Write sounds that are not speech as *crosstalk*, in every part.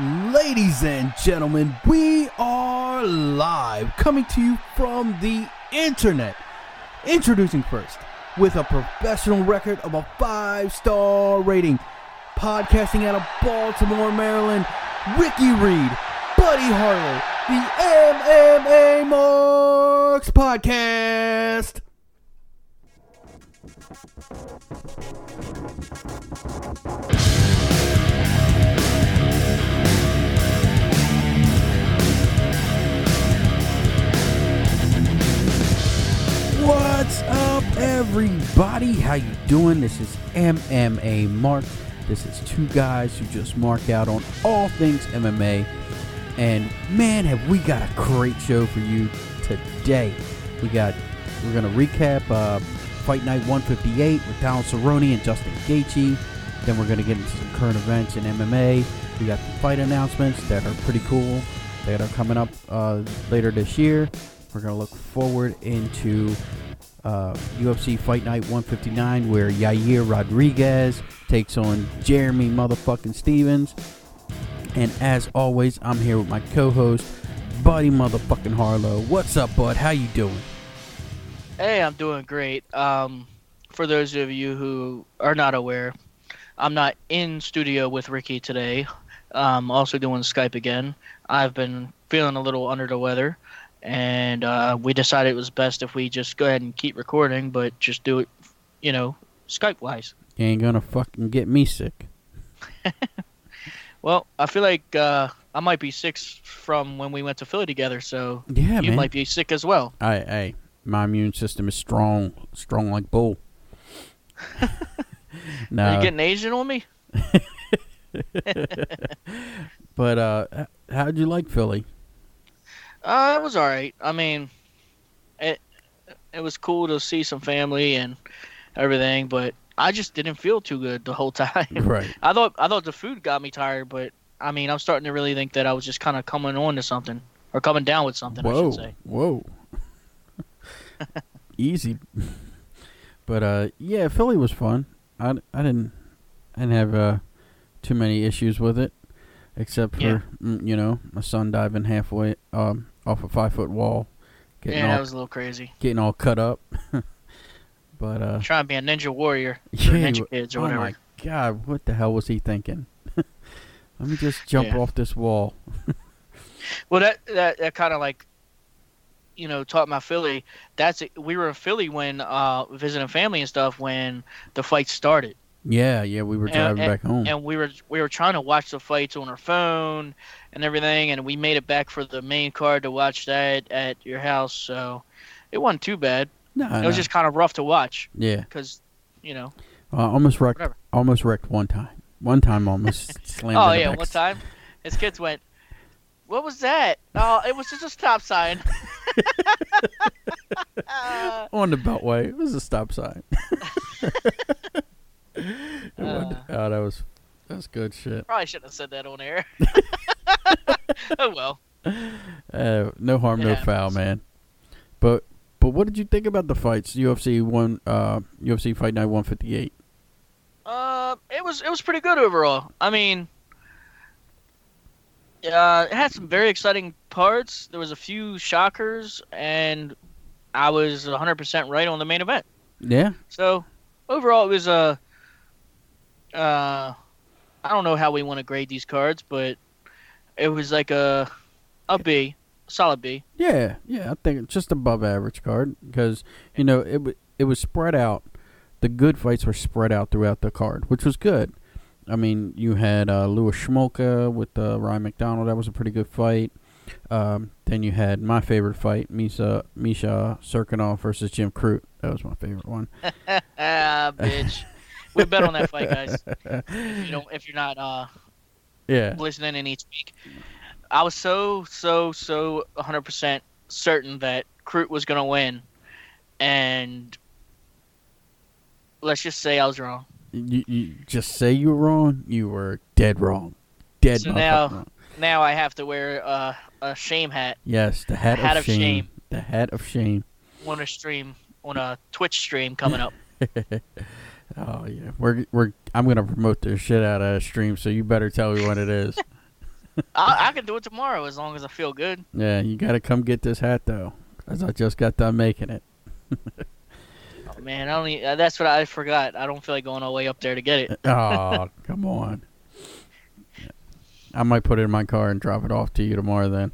Ladies and gentlemen, we are live coming to you from the internet. Introducing first, with a professional record of a five star rating, podcasting out of Baltimore, Maryland, Ricky Reed, Buddy Harlow, the MMA Marks Podcast. Everybody? How you doing? This is MMA Mark. This is two guys who just mark out on all things MMA. And man, have we got a great show for you today. We got we're gonna recap uh, Fight Night 158 with Donald Cerrone and Justin Gaethje. Then we're gonna get into some current events in MMA. We got the fight announcements that are pretty cool that are coming up uh, later this year. We're to look forward into uh, UFC Fight Night 159, where Yair Rodriguez takes on Jeremy motherfucking Stephens. And as always, I'm here with my co-host, Buddy motherfucking Harlow. What's up, bud? How you doing? Hey, I'm doing great. Um, for those of you who are not aware, I'm not in studio with Ricky today. I'm also doing Skype again. I've been feeling a little under the weather, and uh, we decided it was best if we just go ahead and keep recording, but just do it, you know, Skype wise. You ain't gonna fucking get me sick. *laughs* Well, I feel like uh, I might be sick from when we went to Philly together, so Yeah, you man. might be sick as well. I, I, my immune system is strong, strong like bull. *laughs* no, Are you getting Asian on me? *laughs* but uh, how'd you like Philly? Uh, it was all right. I mean, it it was cool to see some family and everything, but I just didn't feel too good the whole *laughs* time. Right. I thought I thought the food got me tired, but I mean, I'm starting to really think that I was just kind of coming on to something or coming down with something. I Whoa, should say. whoa. *laughs* Easy. But uh, yeah, Philly was fun. I, I didn't I didn't have uh, too many issues with it, except for Yeah. mm, you know my son diving halfway um off a five foot wall, getting Yeah, all that was a little crazy. getting all cut up. *laughs* but uh, Trying to be a ninja warrior *laughs* or Yeah, ninja kids or oh whatever. my god, what the hell was he thinking? *laughs* Let me just jump Yeah. off this wall. Well, that that, that kind of like, you know, taught my Philly. That's we were in Philly when uh visiting family and stuff when the fight started. Yeah, yeah, we were driving and- back home. and we were we were trying to watch the fights on our phone and everything, and we made it back for the main card to watch that at your house. So it wasn't too bad. no, It was no. just kind of rough to watch yeah. because, you know. Almost wrecked. Whatever. Almost wrecked one time. One time, almost *laughs* slammed. Oh yeah, one time his kids went, "What was that?" Oh, it was just a stop sign. *laughs* *laughs* On the Beltway. It was a stop sign. *laughs* It wasn't- Uh. oh, that was that was good shit. probably shouldn't have said that on air. *laughs* oh well. Uh, no harm, It no happens. foul, man. But but what did you think about the fights? UFC one, uh, UFC Fight Night one fifty eight. Uh, it was it was pretty good overall. I mean, uh, it had some very exciting parts. There was a few shockers, and I was 100% right on the main event. Yeah, So overall, it was a. Uh, I don't know how we want to grade these cards, but it was like a a B, solid B. yeah, yeah. I think it's just above average card because you know it it was spread out. The good fights were spread out throughout the card, which was good. I mean, you had uh, Louis Schmolka with uh, Ryan MacDonald. That was a pretty good fight. Um, then you had my favorite fight, Misha Misha Cirkunov versus Jim Crute. That was my favorite one. *laughs* ah, bitch. *laughs* *laughs* we bet on that fight, guys. If you don't, if you're not uh Yeah, listening in each week. I was so so so 100% certain that Crute was going to win and let's just say I was wrong. you, you just say you were wrong. You were dead wrong. Dead. So now- wrong. Now I have to wear uh, a shame hat Yes, the hat, hat of, of shame. shame. The hat of shame. on a stream on a Twitch stream coming up. *laughs* Oh yeah, we're we're. I'm gonna promote the shit out of stream, so you better tell me what it is. *laughs* I, I can do it tomorrow as long as I feel good. Yeah, you got to come get this hat though, cause I just got done making it. Oh, man, I e- uh, that's what I forgot. I don't feel like going all the way up there to get it. *laughs* Oh, come on. I might put it in my car and drop it off to you tomorrow. Then,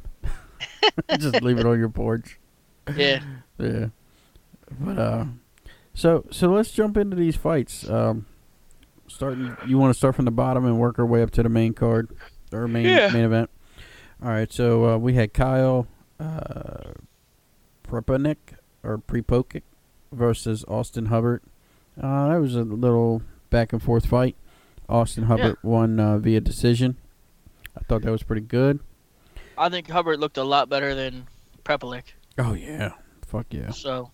*laughs* just leave it on your porch. Yeah. Yeah, but uh, so so let's jump into these fights. Um, starting, you want to start from the bottom and work our way up to the main card or main Yeah. main event. All right, so uh, we had Kyle uh, Prepanik or Prepokic versus Austin Hubbard. Uh, that was a little back and forth fight. Austin Hubbard won uh, via decision. I thought that was pretty good. I think Hubbard looked a lot better than Prepelic. Oh yeah, fuck yeah. So,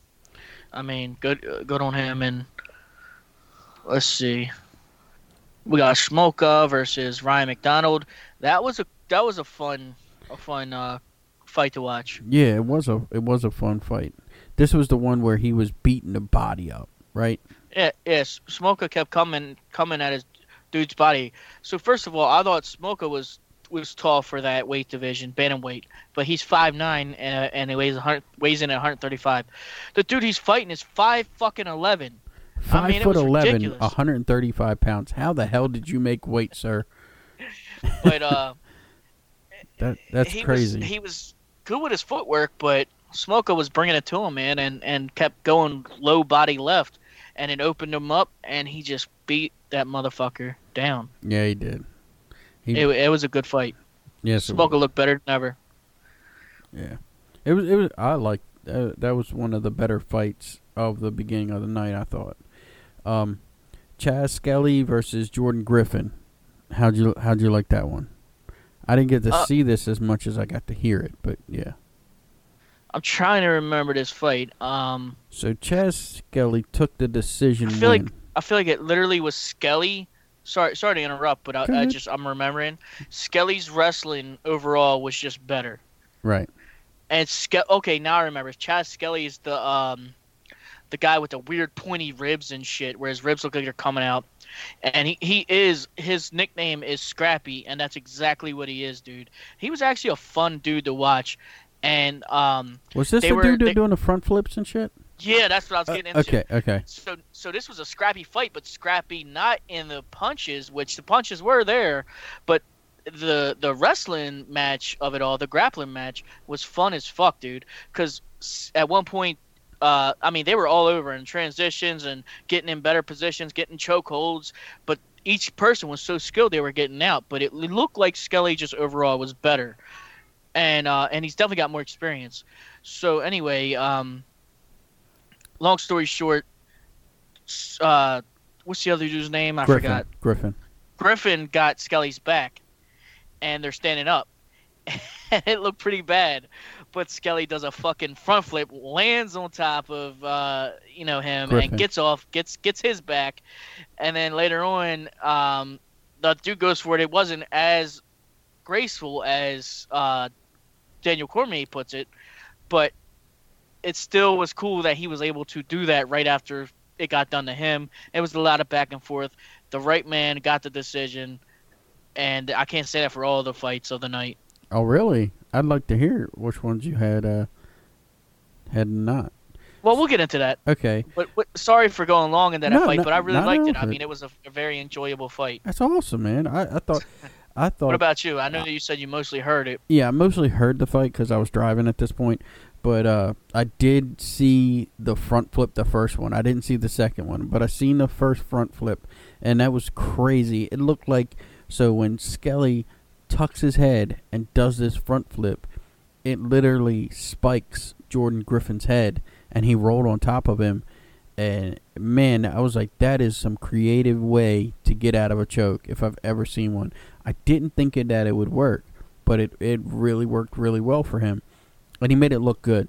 I mean, good uh, good on him. And let's see, we got Smolka versus Ryan MacDonald. That was a that was a fun a fun uh, fight to watch. Yeah, it was a it was a fun fight. This was the one where he was beating the body up, right? Yeah, yes, Smolka kept coming coming at his dude's body. So first of all, I thought Smolka was was tall for that weight division, bantamweight, but he's five nine and, and he weighs 100, weighs in at 135. The dude he's fighting is five fucking eleven. Five mean, foot eleven, ridiculous. 135 pounds. How the hell did you make weight, sir? *laughs* But uh, *laughs* That that's he crazy. Was, he was good with his footwork, but Smolka was bringing it to him, man, and and kept going low body left, and it opened him up, and he just beat that motherfucker down. yeah, he did. He, It, it was a good fight. yes, was. looked better than ever. yeah. It was. It was. I like. Uh, that was one of the better fights of the beginning of the night. I thought. Um, Chas Skelly versus Jordan Griffin. How'd you How'd you like that one? I didn't get to Uh, see this as much as I got to hear it, but yeah. I'm trying to remember this fight. Um, So Chas Skelly took the decision I feel like- I feel like it literally was Skelly. Sorry, sorry to interrupt, but I, I just I'm remembering Skelly's wrestling overall was just better. right. And Ske- okay, now I remember. Chas Skelly is the um, the guy with the weird pointy ribs and shit, where his ribs look like they're coming out. And he, he is his nickname is Scrappy, and that's exactly what he is, dude. He was actually a fun dude to watch, and um, Was this the were- dude they- doing the front flips and shit? Yeah, that's what I was Uh, getting into. okay, okay. So so this was a scrappy fight, but scrappy not in the punches, which the punches were there, but the the wrestling match of it all, the grappling match, was fun as fuck, dude. Because at one point, uh, I mean, they were all over in transitions and getting in better positions, getting chokeholds, but each person was so skilled they were getting out. But it looked like Skelly just overall was better, and uh, and he's definitely got more experience. So anyway, um, long story short, uh, what's the other dude's name? I Griffin. forgot. Griffin. Griffin got Skelly's back, and they're standing up. *laughs* it looked pretty bad, but Skelly does a fucking front flip, lands on top of uh, you know him, Griffin. and gets off, gets gets his back, and then later on, um, the dude goes for it. It wasn't as graceful as uh, Daniel Cormier puts it, but it still was cool that he was able to do that right after it got done to him. It was a lot of back and forth. The right man got the decision, and I can't say that for all the fights of the night. Oh, really? I'd like to hear which ones you had uh had not. Well, we'll get into that. Okay, But, but sorry for going long in that No, fight, no, but I really liked it. I mean, it was a, a very enjoyable fight. that's awesome, man. I, I thought, *laughs* I What thought, about you? I know that you said you mostly heard it. yeah, I mostly heard the fight because I was driving at this point, but uh, I did see the front flip, the first one. I didn't see the second one, but I seen the first front flip, and that was crazy. It looked like so when Skelly tucks his head and does this front flip, it literally spikes Jordan Griffin's head, and he rolled on top of him. And man, I was like, that is some creative way to get out of a choke if I've ever seen one. I didn't think that it would work, but it, it really worked really well for him, and he made it look good.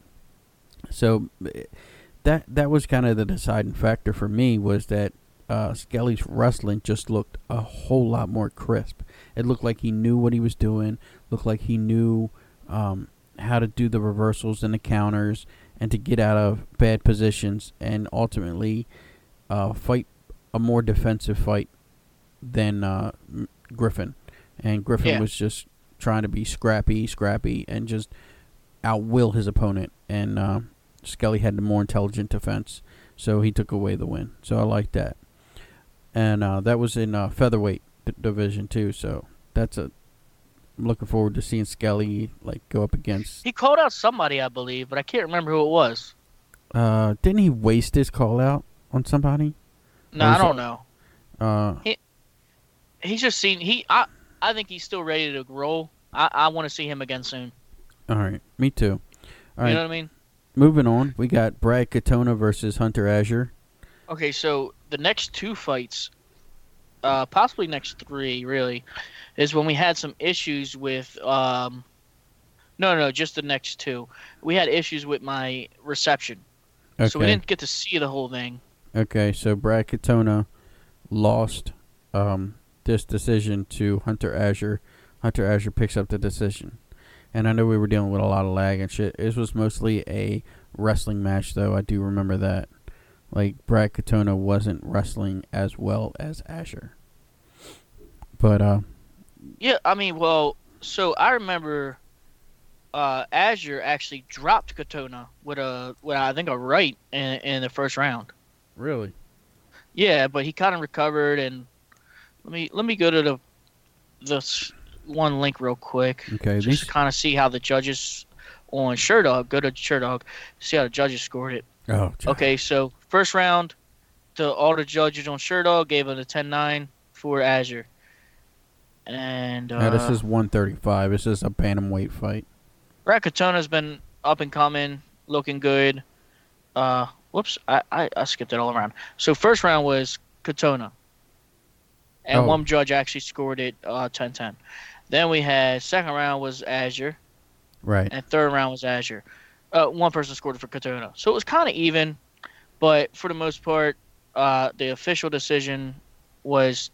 So that that was kind of the deciding factor for me was that uh, Skelly's wrestling just looked a whole lot more crisp. It looked like he knew what he was doing. Looked like he knew um, how to do the reversals and the counters and to get out of bad positions and ultimately uh, fight a more defensive fight than uh, Griffin. And Griffin Yeah. was just trying to be scrappy, scrappy, and just outwill his opponent. And uh, Skelly had the more intelligent defense, so he took away the win. So I like that. And uh, that was in uh, featherweight d- division too. So that's a. I'm looking forward to seeing Skelly like go up against. He called out somebody, I believe, but I can't remember who it was. Uh, didn't he waste his call out on somebody? No, I don't know. Uh, he, He's just seen he. I I think he's still ready to roll. I I want to see him again soon. All right, me too. All right, You know what I mean? moving on. We got Brad Katona versus Hunter Azure. Okay, so the next two fights, uh, possibly next three, really, is when we had some issues with. Um, no, no, just the next two. We had issues with my reception, Okay. so we didn't get to see the whole thing. Okay, so Brad Katona lost um, this decision to Hunter Azure. Hunter Azure picks up the decision. And I know we were dealing with a lot of lag and shit. This was mostly a wrestling match, though. I do remember that. Like, Brad Katona wasn't wrestling as well as Azure. But, uh, Yeah, I mean, well, so I remember uh, Azure actually dropped Katona with a, with I think a right in, in the first round. really? Yeah, but he kind of recovered, and let me let me go to the this one link real quick, Okay, just these. to kind of see how the judges on Sherdog go to Sherdog, see how the judges scored it. Oh, j- Okay, so first round, the all the judges on Sherdog gave it a 10-9 for Azure, and uh, this is 135. This is a bantamweight fight. Rakatona's been up and coming, looking good. Uh, whoops, I, I, I skipped it all around. So first round was Katona. And Oh. one judge actually scored it uh 10-10. Then we had second round was Azure, Right. and third round was Azure. Uh, one person scored for Katona. So it was kind of even, but for the most part, uh, the official decision was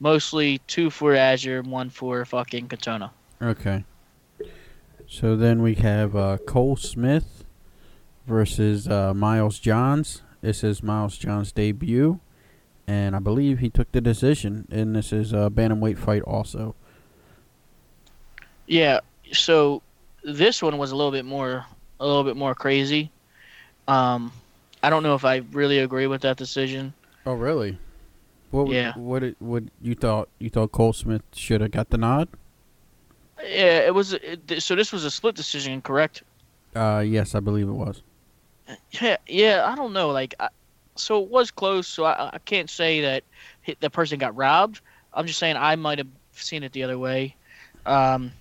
mostly two for Azure, one for fucking Katona. Okay. So then we have uh, Cole Smith versus uh, Miles Johns. This is Miles Johns' debut, and I believe he took the decision. And this is a bantamweight fight also. Yeah, so this one was a little bit more a little bit more crazy. Um I don't know if I really agree with that decision. Oh, really? What? would- Yeah. What? It, what you thought? You thought Cole Smith should have got the nod? Yeah, it was it, so this was a split decision, correct? Uh, yes, I believe it was. Yeah, yeah, I don't know like I, so it was close, so I, I can't say that the person got robbed. I'm just saying I might have seen it the other way. Um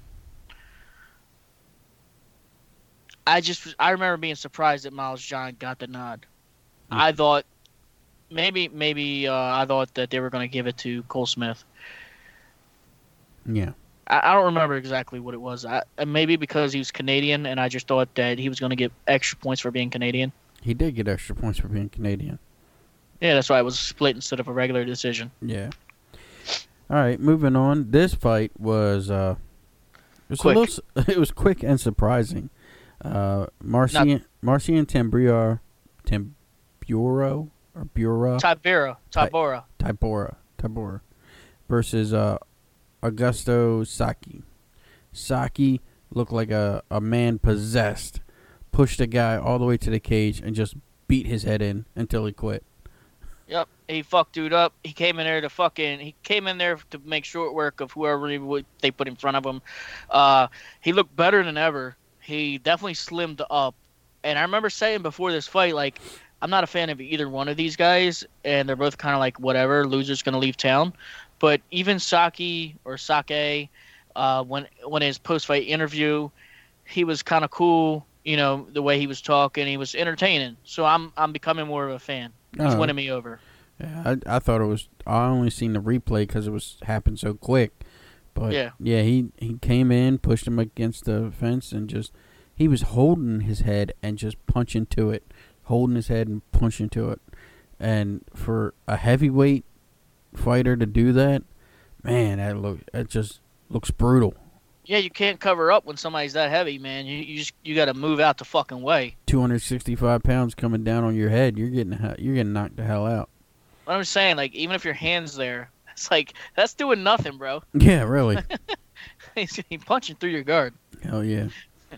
I just I remember being surprised that Miles John got the nod. I thought maybe maybe uh, I thought that they were going to give it to Cole Smith. Yeah. I, I don't remember exactly what it was. I, maybe because he was Canadian, and I just thought that he was going to get extra points for being Canadian. He did get extra points for being Canadian. Yeah, that's why it was split instead of a regular decision. Yeah. All right, moving on. This fight was uh, it was Quick. a little, *laughs* it was quick and surprising. Uh, Marcian Marcian Tambriar, Tamburo or Bura Tibera, Ti- Tabora. Tybora Tybora versus uh, Augusto Saki. Saki looked like a, a man possessed. Pushed a guy all the way to the cage and just beat his head in until he quit. Yep, he fucked dude up. He came in there to fucking. He came in there to make short work of whoever they put in front of him. Uh, he looked better than ever. He definitely slimmed up. And I remember saying before this fight, like, I'm not a fan of either one of these guys, and they're both kind of like whatever. Loser's gonna leave town. But even Saki or Sake, uh, when when his post fight interview, he was kind of cool. You know the way he was talking, he was entertaining. So I'm I'm becoming more of a fan. He's Oh. winning me over. Yeah, I, I thought it was. I only seen the replay because it was happened so quick. But Yeah. yeah, he he came in, pushed him against the fence, and just he was holding his head and just punching to it, holding his head and punching to it. And for a heavyweight fighter to do that, man, that look that just looks brutal. Yeah, you can't cover up when somebody's that heavy, man. You you just you got to move out the fucking way. Two hundred sixty-five pounds coming down on your head, you're getting you're getting knocked the hell out. What I'm saying, like even if your hands there, it's like that's doing nothing, bro. Yeah, really. *laughs* he's he punching through your guard. Hell yeah. *laughs*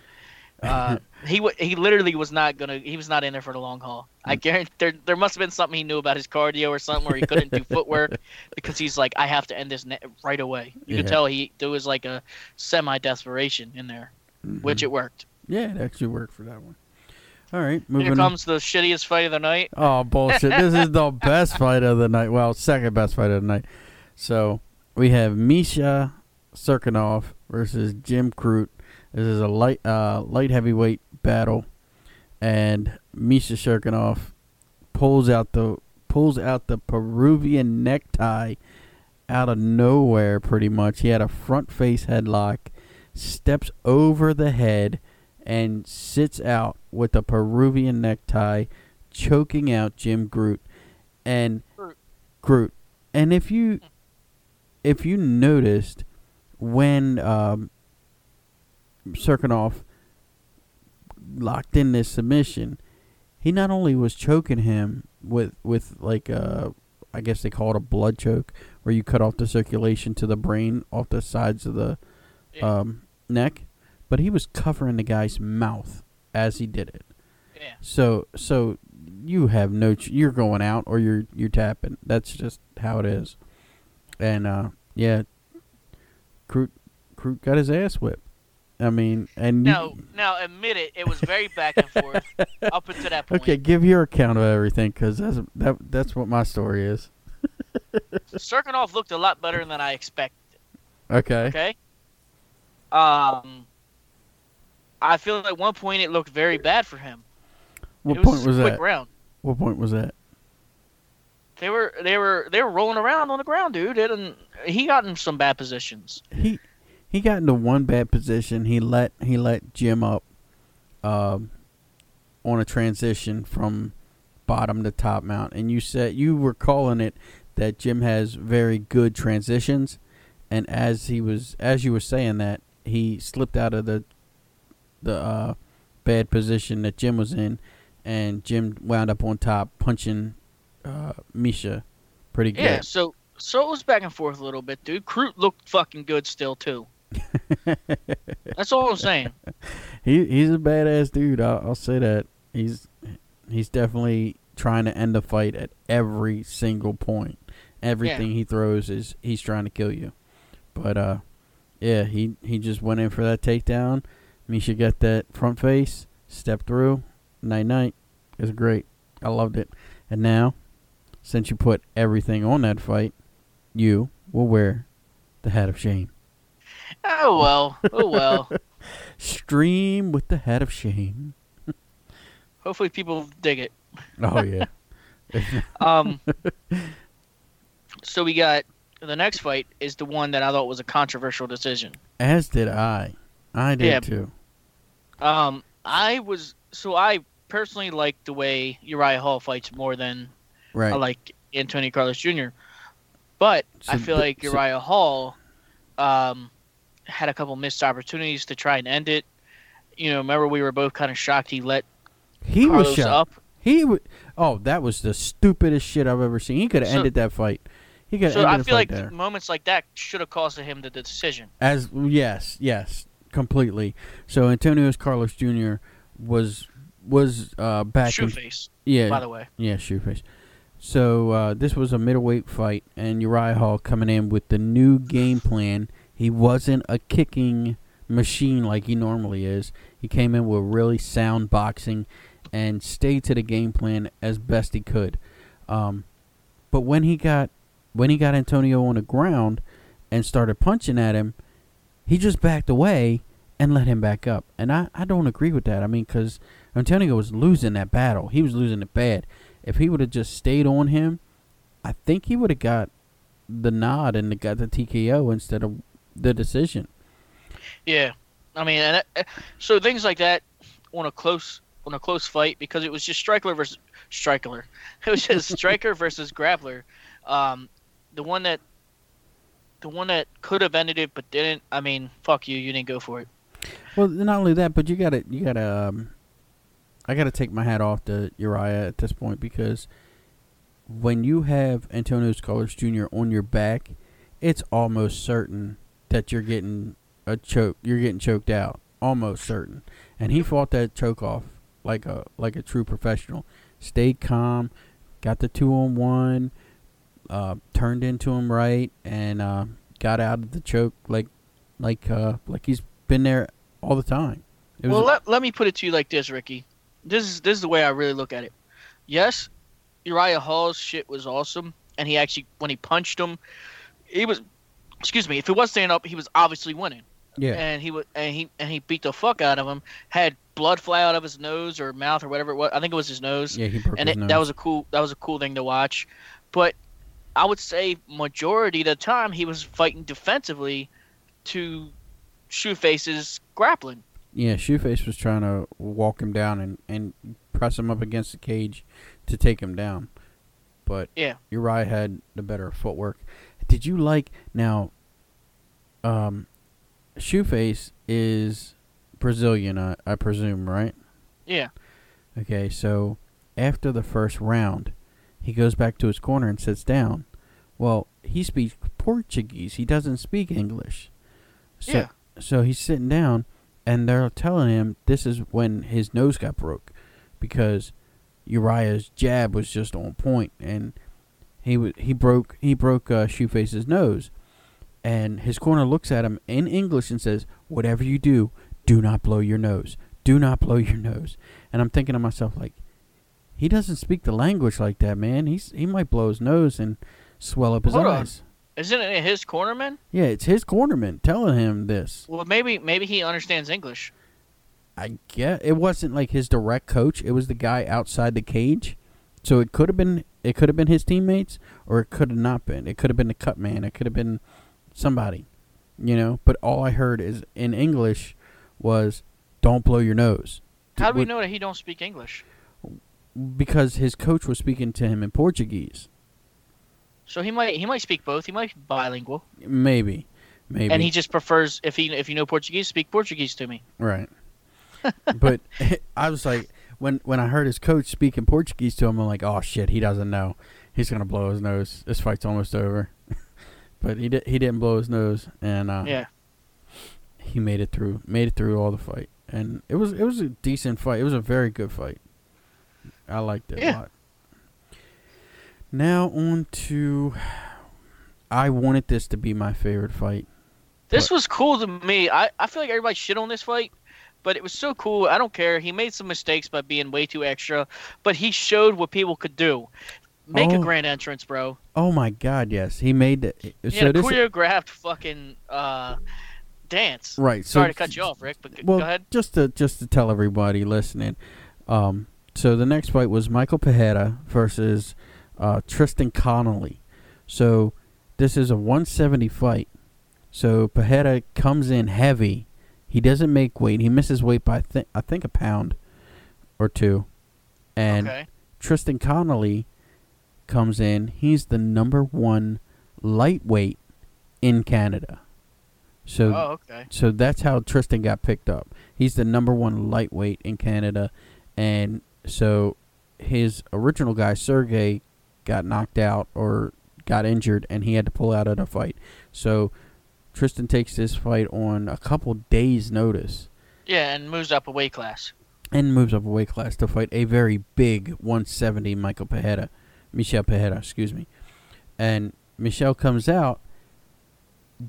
Uh, he w- he literally was not gonna. He was not in there for the long haul. I Mm. guarantee there there must have been something he knew about his cardio or something where he couldn't do *laughs* footwork because he's like, I have to end this ne- right away. You could Yeah. tell he there was like a semi desperation in there, which Mhm. it worked. Yeah, it actually worked for that one. All right, Here moving on. comes the shittiest fight of the night. Oh bullshit! this is the best fight of the night. Well, second best fight of the night. So we have Misha Cirkunov versus Jim Crute. This is a light uh, light heavyweight battle, and Misha Cirkunov pulls out the pulls out the Peruvian necktie out of nowhere. Pretty much, he had a front face headlock, steps over the head, and sits out with a Peruvian necktie choking out Jim Groot and Groot. Groot. And if you if you noticed when um Cirkunov locked in this submission, he not only was choking him with with like uh I guess they call it a blood choke where you cut off the circulation to the brain off the sides of the Yeah. um neck, but he was covering the guy's mouth as he did it. Yeah. So so you have no ch- you're going out or you're you're tapping. That's just how it is. And uh yeah, Crute Crute got his ass whipped. I mean, and you- Now, admit it, it was very back and forth *laughs* up until that point. okay, give your account of everything because that's that that's what my story is. *laughs* Cirkunov looked a lot better than I expected. Okay. Okay. Um, I feel like at one point it looked very bad for him. What was point was quick that? round. What point was that? They were they were they were rolling around on the ground, dude. And he got in some bad positions. He he got into one bad position. He let he let Jim up um, on a transition from bottom to top mount, and you said you were calling it that Jim has very good transitions, and as he was as you were saying that he slipped out of the the uh, bad position that Jim was in, and Jim wound up on top punching uh, Misha pretty good. Yeah. So so it was back and forth a little bit, dude. Crute looked fucking good still too. *laughs* That's all I'm saying. he he's a badass dude. I'll, I'll say that. He's he's definitely trying to end the fight at every single point. Everything he throws is he's trying to kill you. But uh, yeah, he he just went in for that takedown. Misha got that front face, stepped through. Night night. It was great. I loved it. And now, since you put everything on that fight, you will wear the hat of shame. Oh well. Oh well. *laughs* Stream with the hat of shame. Hopefully people dig it. Oh yeah. *laughs* *laughs* Um. so we got the next fight is the one that I thought was a controversial decision. As did I. I did Yeah. too. Um, I was so I personally like the way Uriah Hall fights more than Right. I like Antonio Carlos Jr. But I feel the- like so- Uriah Hall um, had a couple missed opportunities to try and end it. You know, remember we were both kind of shocked he let he Carlos was shot. up. He w- Oh, that was the stupidest shit I've ever seen. He could have So- ended that fight. He could So I feel like there. moments like that should have cost him the decision. As yes, yes, completely. So Antonio Carlos Jr. was was uh back Shoe in face, yeah by the way. Yeah, Shoeface. So uh, this was a middleweight fight, and Uriah Hall coming in with the new game plan. He wasn't a kicking machine like he normally is. He came in with really sound boxing and stayed to the game plan as best he could. Um, but when he got when he got Antonio on the ground and started punching at him, he just backed away and let him back up. And I, I don't agree with that. I mean, because Antonio was losing that battle. He was losing it bad. If he would have just stayed on him, I think he would have got the nod and got the TKO instead of the decision. Yeah, I mean, and it, so things like that on a close on a close fight because it was just Striker versus Striker. *laughs* It was just *laughs* Striker versus Grappler. Um, the one that the one that could have ended it but didn't. I mean, fuck you, you didn't go for it. Well, not only that, but you got to you got to. Um, I got to take my hat off to Uriah at this point because when you have Antonio Carlos Jr. on your back, it's almost certain that you're getting a choke. You're getting choked out, almost certain. And he fought that choke off like a like a true professional. Stayed calm, got the two on one, uh, turned into him right, and uh, got out of the choke like like uh, like he's been there all the time. Well, let, let me put it to you like this, Ricky. This is this is the way I really look at it. Yes, Uriah Hall's shit was awesome, and he actually when he punched him, he was, excuse me, if he was standing up, he was obviously winning, yeah, and he was and he and he beat the fuck out of him. Had blood fly out of his nose or mouth or whatever it was. I think it was his nose, yeah, he broke and his it, nose. that was a cool that was a cool thing to watch. But I would say majority of the time he was fighting defensively to Shoeface's grappling. Yeah, Shoeface was trying to walk him down and, and press him up against the cage to take him down. But Yeah. Uriah had the better footwork. Did you like now um Shoeface is Brazilian, I, I presume, right? Yeah. Okay, so after the first round, he goes back to his corner and sits down. Well, he speaks Portuguese. He doesn't speak English. So, Yeah. So he's sitting down, and they're telling him this is when his nose got broke, because Uriah's jab was just on point, and he w- he broke he broke uh, Shoeface's nose, and his corner looks at him in English and says, "Whatever you do, do not blow your nose. Do not blow your nose." And I'm thinking to myself like, he doesn't speak the language like that, man. He's he might blow his nose and swell up his Hold on. Isn't it his cornerman? Yeah, it's his cornerman telling him this. Well, maybe maybe he understands English. I get it wasn't like his direct coach. It was the guy outside the cage. So it could have been it could have been his teammates or it could have not been. It could have been the cut man. It could have been somebody. You know, but all I heard is in English was don't blow your nose. How do we know that he don't speak English? Because his coach was speaking to him in Portuguese. So he might he might speak both. He might be bilingual, Maybe. Maybe. and he just prefers if he if you know Portuguese, speak Portuguese to me. Right. *laughs* but *laughs* I was like, when when I heard his coach speaking Portuguese to him, I'm like, oh shit, he doesn't know. He's gonna blow his nose. This fight's almost over. *laughs* but he did. He didn't blow his nose, and uh, Yeah. he made it through. Made it through all the fight, and it was it was a decent fight. It was a very good fight. I liked it a lot. Now on to. I wanted this to be my favorite fight. This What? was cool to me. I, I feel like everybody shit on this fight, but it was so cool. I don't care. He made some mistakes by being way too extra, but he showed what people could do. Make a Oh. grand entrance, bro. Oh my God! Yes, he made it. He so had a choreographed fucking uh, dance. right. So Sorry to cut you off, Rick, but Well, go ahead. just to just to tell everybody listening, um, so the next fight was Michael Pajeda versus uh, Tristan Connelly. So this is a 170 fight. So Pajeda comes in heavy. He doesn't make weight. He misses weight by th- I think a pound or two. And okay. Tristan Connolly comes in. He's the number one lightweight in Canada. So Oh, okay. so that's how Tristan got picked up. He's the number one lightweight in Canada, and so his original guy Sergey got knocked out or got injured, and he had to pull out of the fight. So Tristan takes this fight on a couple days' notice Yeah, and moves up a weight class. and moves up a weight class to fight a very big 170 Michael Pajeda, Michel Pajeda, excuse me. And Michel comes out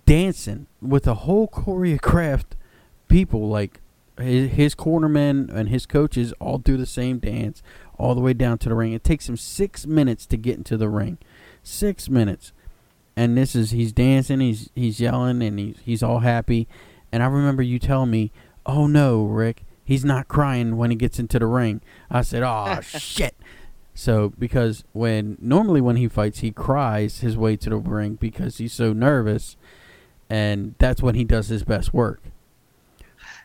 dancing with a whole choreographed people like his, his cornermen and his coaches all do the same dance all the way down to the ring. It takes him six minutes to get into the ring, six minutes, and this is he's dancing, he's he's yelling, and he's he's all happy. And I remember you telling me, "Oh no, Rick, he's not crying when he gets into the ring." I said, "Oh *laughs* shit." So because when normally when he fights, he cries his way to the ring because he's so nervous, and that's when he does his best work.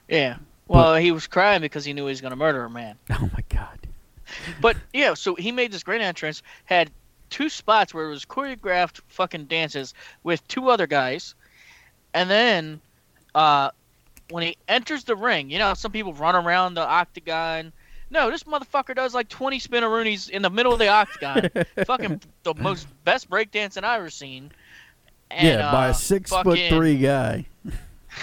Yeah. Well, he was crying because he knew he was going to murder a man. *laughs* Oh my god. But yeah, so he made this great entrance, had two spots where it was choreographed fucking dances with two other guys, and then uh, when he enters the ring, you know, some people run around the octagon. No, this motherfucker does like 20 spinneroonies in the middle of the octagon. *laughs* fucking the most best breakdancing I've ever seen. And, yeah, by uh, a six foot three guy. *laughs*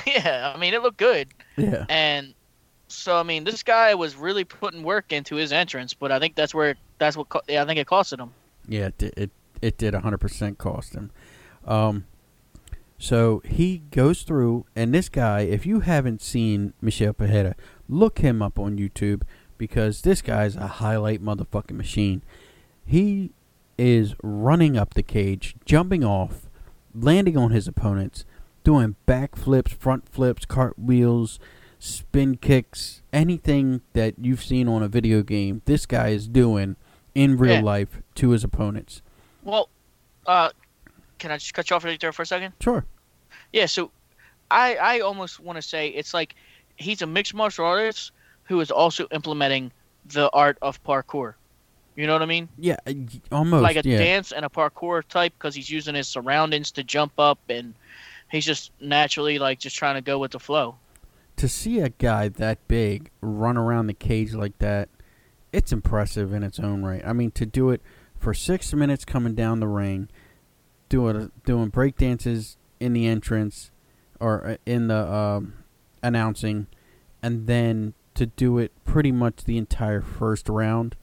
Yeah, I mean it looked good, Yeah. and so I mean this guy was really putting work into his entrance, but I think that's where that's what yeah, I think it costed him. Yeah, it did, it, it did 100% cost him. Um, so he goes through, and this guy, if you haven't seen Michel Pajeda, look him up on YouTube because this guy's a highlight motherfucking machine. He is running up the cage, jumping off, landing on his opponents, doing backflips, front flips, cartwheels, spin kicks, anything that you've seen on a video game. This guy is doing in real Yeah. life to his opponents. Well, uh, can I just cut you off right there for a second? Sure. Yeah, so I I almost want to say it's like he's a mixed martial artist who is also implementing the art of parkour. You know what I mean? Yeah, almost. like a yeah. dance and a parkour type because he's using his surroundings to jump up and he's just naturally like just trying to go with the flow. To see a guy that big run around the cage like that, it's impressive in its own right. I mean, to do it for six minutes coming down the ring, doing doing break dances in the entrance or uh, in the um, announcing, and then to do it pretty much the entire first round,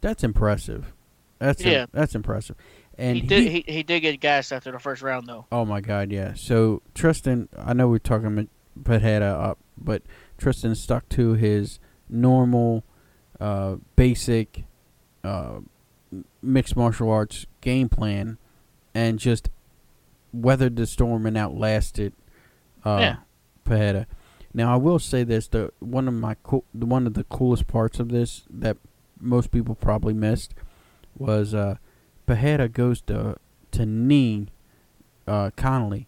that's impressive. That's Yeah. that's impressive. And he did he, he did get gassed after the first round though. Oh my God, yeah. So Tristan, I know we're talking Pajeda up, but Tristan stuck to his normal, uh, basic, uh, mixed martial arts game plan, and just weathered the storm and outlasted uh, Yeah. Pajeda. Now I will say this: the one of my cool, the one of the coolest parts of this that most people probably missed was uh, Pajeda goes to to knee uh, Connelly,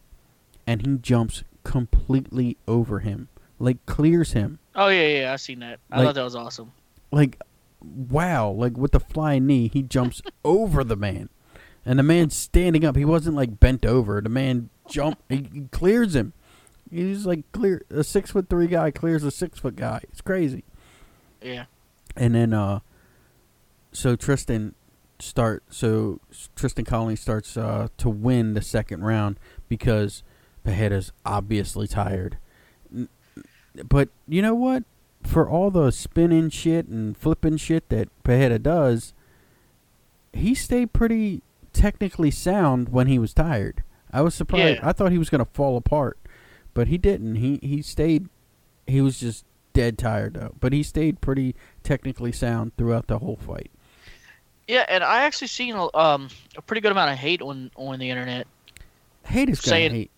and he jumps completely over him, like clears him. Oh yeah, yeah, I seen that. I Like- thought that was awesome. Like, wow! Like with the flying knee, he jumps *laughs* over the man, and the man's standing up. He wasn't like bent over. The man jumped. He, he clears him. He's like clear. A six foot three guy clears a six foot guy. It's crazy. Yeah. And then, uh, so Tristan start. So Tristan Connelly starts uh, to win the second round because Pajeda's obviously tired. But you know what? For all the spinning shit and flipping shit that Pajeda does, he stayed pretty technically sound when he was tired. I was surprised. Yeah. I thought he was gonna fall apart, but he didn't. He he stayed. He was just dead tired though, but he stayed pretty technically sound throughout the whole fight. Yeah, and I actually seen a, um a pretty good amount of hate on on the internet. Hate is gonna Saying- hate.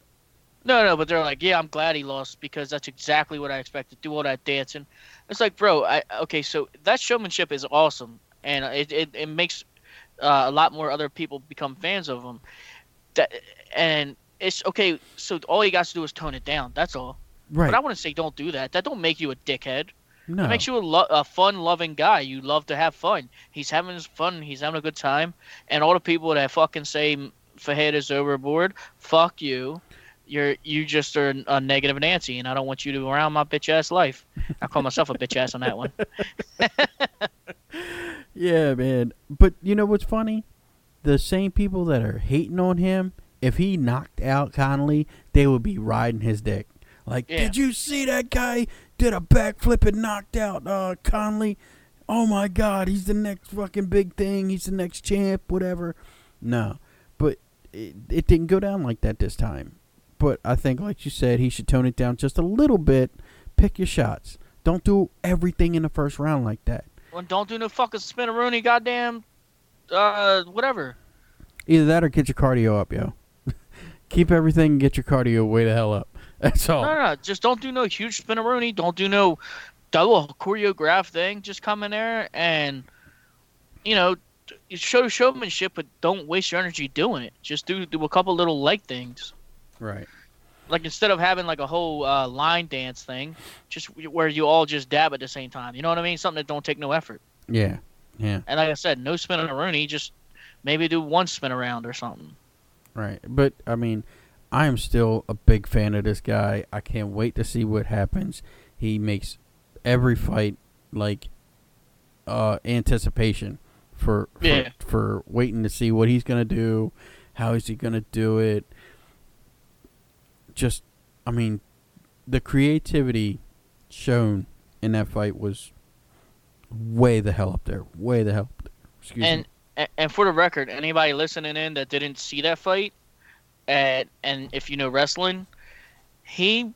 No, no, but they're like, yeah, I'm glad he lost because that's exactly what I expected. Do all that dancing. It's like, bro, I okay, so that showmanship is awesome, and it it, it makes uh, a lot more other people become fans of him. That and it's okay. So all you got to do is tone it down. That's all. Right. But I want to say, don't do that. That don't make you a dickhead. no. It makes you a, lo- a fun-loving guy. You love to have fun. He's having his fun. He's having a good time. And all the people that fucking say Fahad is overboard, fuck you. You're you just are a negative Nancy, and I don't want you to around my bitch ass life. I call myself a bitch ass on that one. *laughs* Yeah, man. But you know what's funny? The same people that are hating on him, if he knocked out Connelly, they would be riding his dick. Like, Yeah. did you see that guy did a backflip and knocked out uh, Connelly? Oh my God, he's the next fucking big thing. He's the next champ, whatever. No, but it, it didn't go down like that this time. But I think, like you said, he should tone it down just a little bit. Pick your shots. Don't do everything in the first round like that. Well, don't do no fucking spin a Rooney, goddamn, uh, whatever. Either that or get your cardio up, yo. *laughs* Keep everything and get your cardio way the hell up. *laughs* That's all. No, no, no, just don't do no huge spin a Rooney. Don't do no double choreograph thing. Just come in there and, you know, show showmanship, but don't waste your energy doing it. Just do do a couple little leg things. Right. Like instead of having like a whole uh, line dance thing, just where you all just dab at the same time. You know what I mean? Something that don't take no effort. Yeah. Yeah. And like I said, no spin on a Rooney. Just maybe do one spin around or something. Right. But I mean, I am still a big fan of this guy. I can't wait to see what happens. He makes every fight like uh anticipation for for, Yeah. for waiting to see what he's gonna do, how is he gonna do it. Just, I mean, the creativity shown in that fight was way the hell up there. Way the hell up there. Excuse and me. and for the record, anybody listening in that didn't see that fight, and and if you know wrestling, he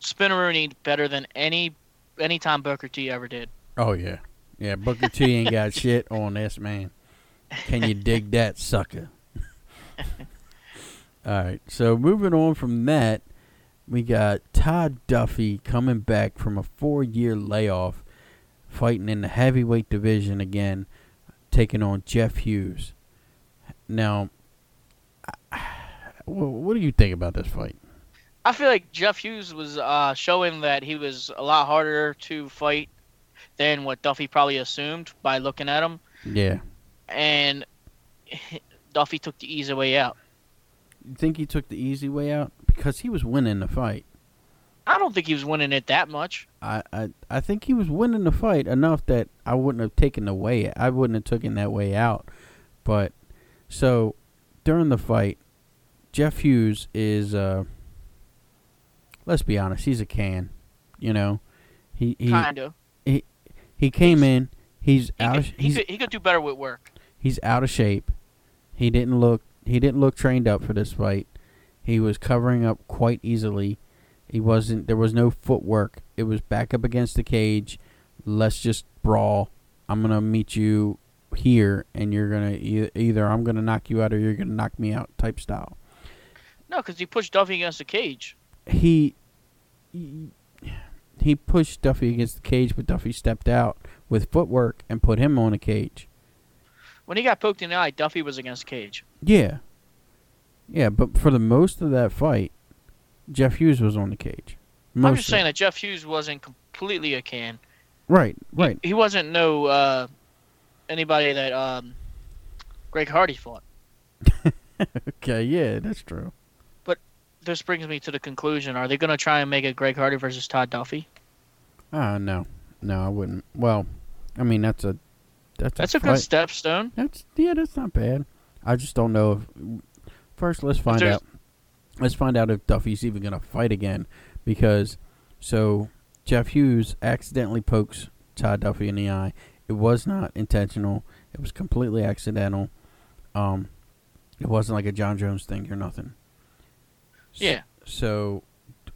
spinneroonied better than any any time Booker T ever did. Oh yeah, yeah. Booker T ain't got *laughs* shit on this man. Can you dig that sucker? *laughs* All right. So moving on from that, we got Todd Duffy coming back from a four-year layoff, fighting in the heavyweight division again, taking on Jeff Hughes. Now, *sighs* what do you think about this fight? I feel like Jeff Hughes was uh, showing that he was a lot harder to fight than what Duffy probably assumed by looking at him, Yeah. and *laughs* Duffy took the easy way out. You think he took the easy way out because he was winning the fight? I don't think he was winning it that much. I, I I think he was winning the fight enough that I wouldn't have taken the way I wouldn't have taken that way out. But so during the fight, Jeff Hughes is uh let's be honest, he's a can. You know. He he Kinda. he came in, he's He, out could, of, he, he's could, he could do better with work. he's out of shape. He didn't look he didn't look trained up for this fight. He was covering up quite easily. He wasn't there was no footwork. It was back up against the cage. Let's just brawl. I'm going to meet you here and you're going to e- either I'm going to knock you out or you're going to knock me out type style. No, because he pushed Duffy against the cage. He he- he pushed Duffy against the cage, but Duffy stepped out with footwork and put him on the cage. When he got poked in the eye, Duffy was against the cage. Yeah. Yeah, but for the most of that fight, Jeff Hughes was on the cage. Most I'm just saying that Jeff Hughes wasn't completely a can. Right, right. He wasn't no uh, anybody that um, Greg Hardy fought. *laughs* Okay, yeah, that's true. But this brings me to the conclusion: Are they going to try and make it Greg Hardy versus Todd Duffy? Uh no. No, I wouldn't. Well, I mean that's a that's, That's a, a good fight. stepstone. That's yeah, that's not bad. I just don't know if first let's find out let's find out if Duffy's even gonna fight again because so Jeff Hughes accidentally pokes Todd Duffy in the eye. It was not intentional. It was completely accidental. Um it wasn't like a Jon Jones thing or nothing. Yeah. So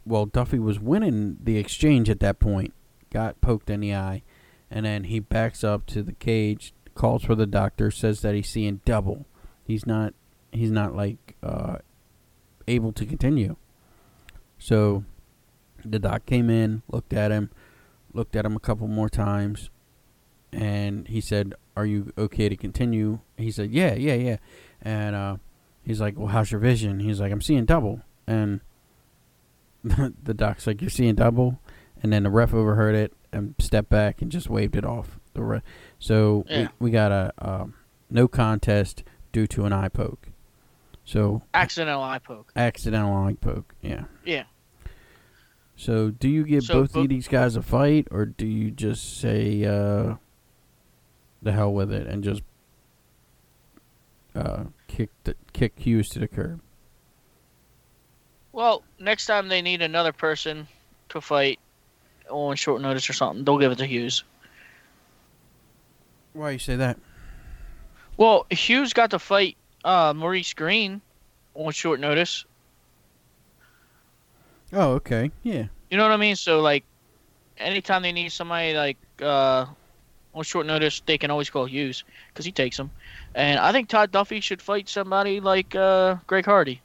well Duffy was winning the exchange at that point, got poked in the eye, and then he backs up to the cage, calls for the doctor, says that he's seeing double. He's not he's not like uh, able to continue. So the doc came in, looked at him, looked at him a couple more times, and he said, "Are you okay to continue?" He said, "Yeah, yeah, yeah." And uh, he's like, "Well, how's your vision?" He's like, "I'm seeing double." And *laughs* the doc's like, "You're seeing double," and then the ref overheard it and stepped back and just waved it off. The re- so Yeah. we, we got a um, no contest due to an eye poke. So Accidental eye poke. accidental eye poke. Yeah. Yeah. So do you give So both bo- of these guys a fight, or do you just say uh, the hell with it and just uh, kick the, kick Hughes to the curb? Well, next time they need another person to fight on short notice or something, they'll give it to Hughes. Why you say that? Well, Hughes got to fight uh, Maurice Greene on short notice. Oh, okay. Yeah. You know what I mean? So like, anytime they need somebody like uh, on short notice, they can always call Hughes because he takes them. And I think Todd Duffy should fight somebody like uh, Greg Hardy.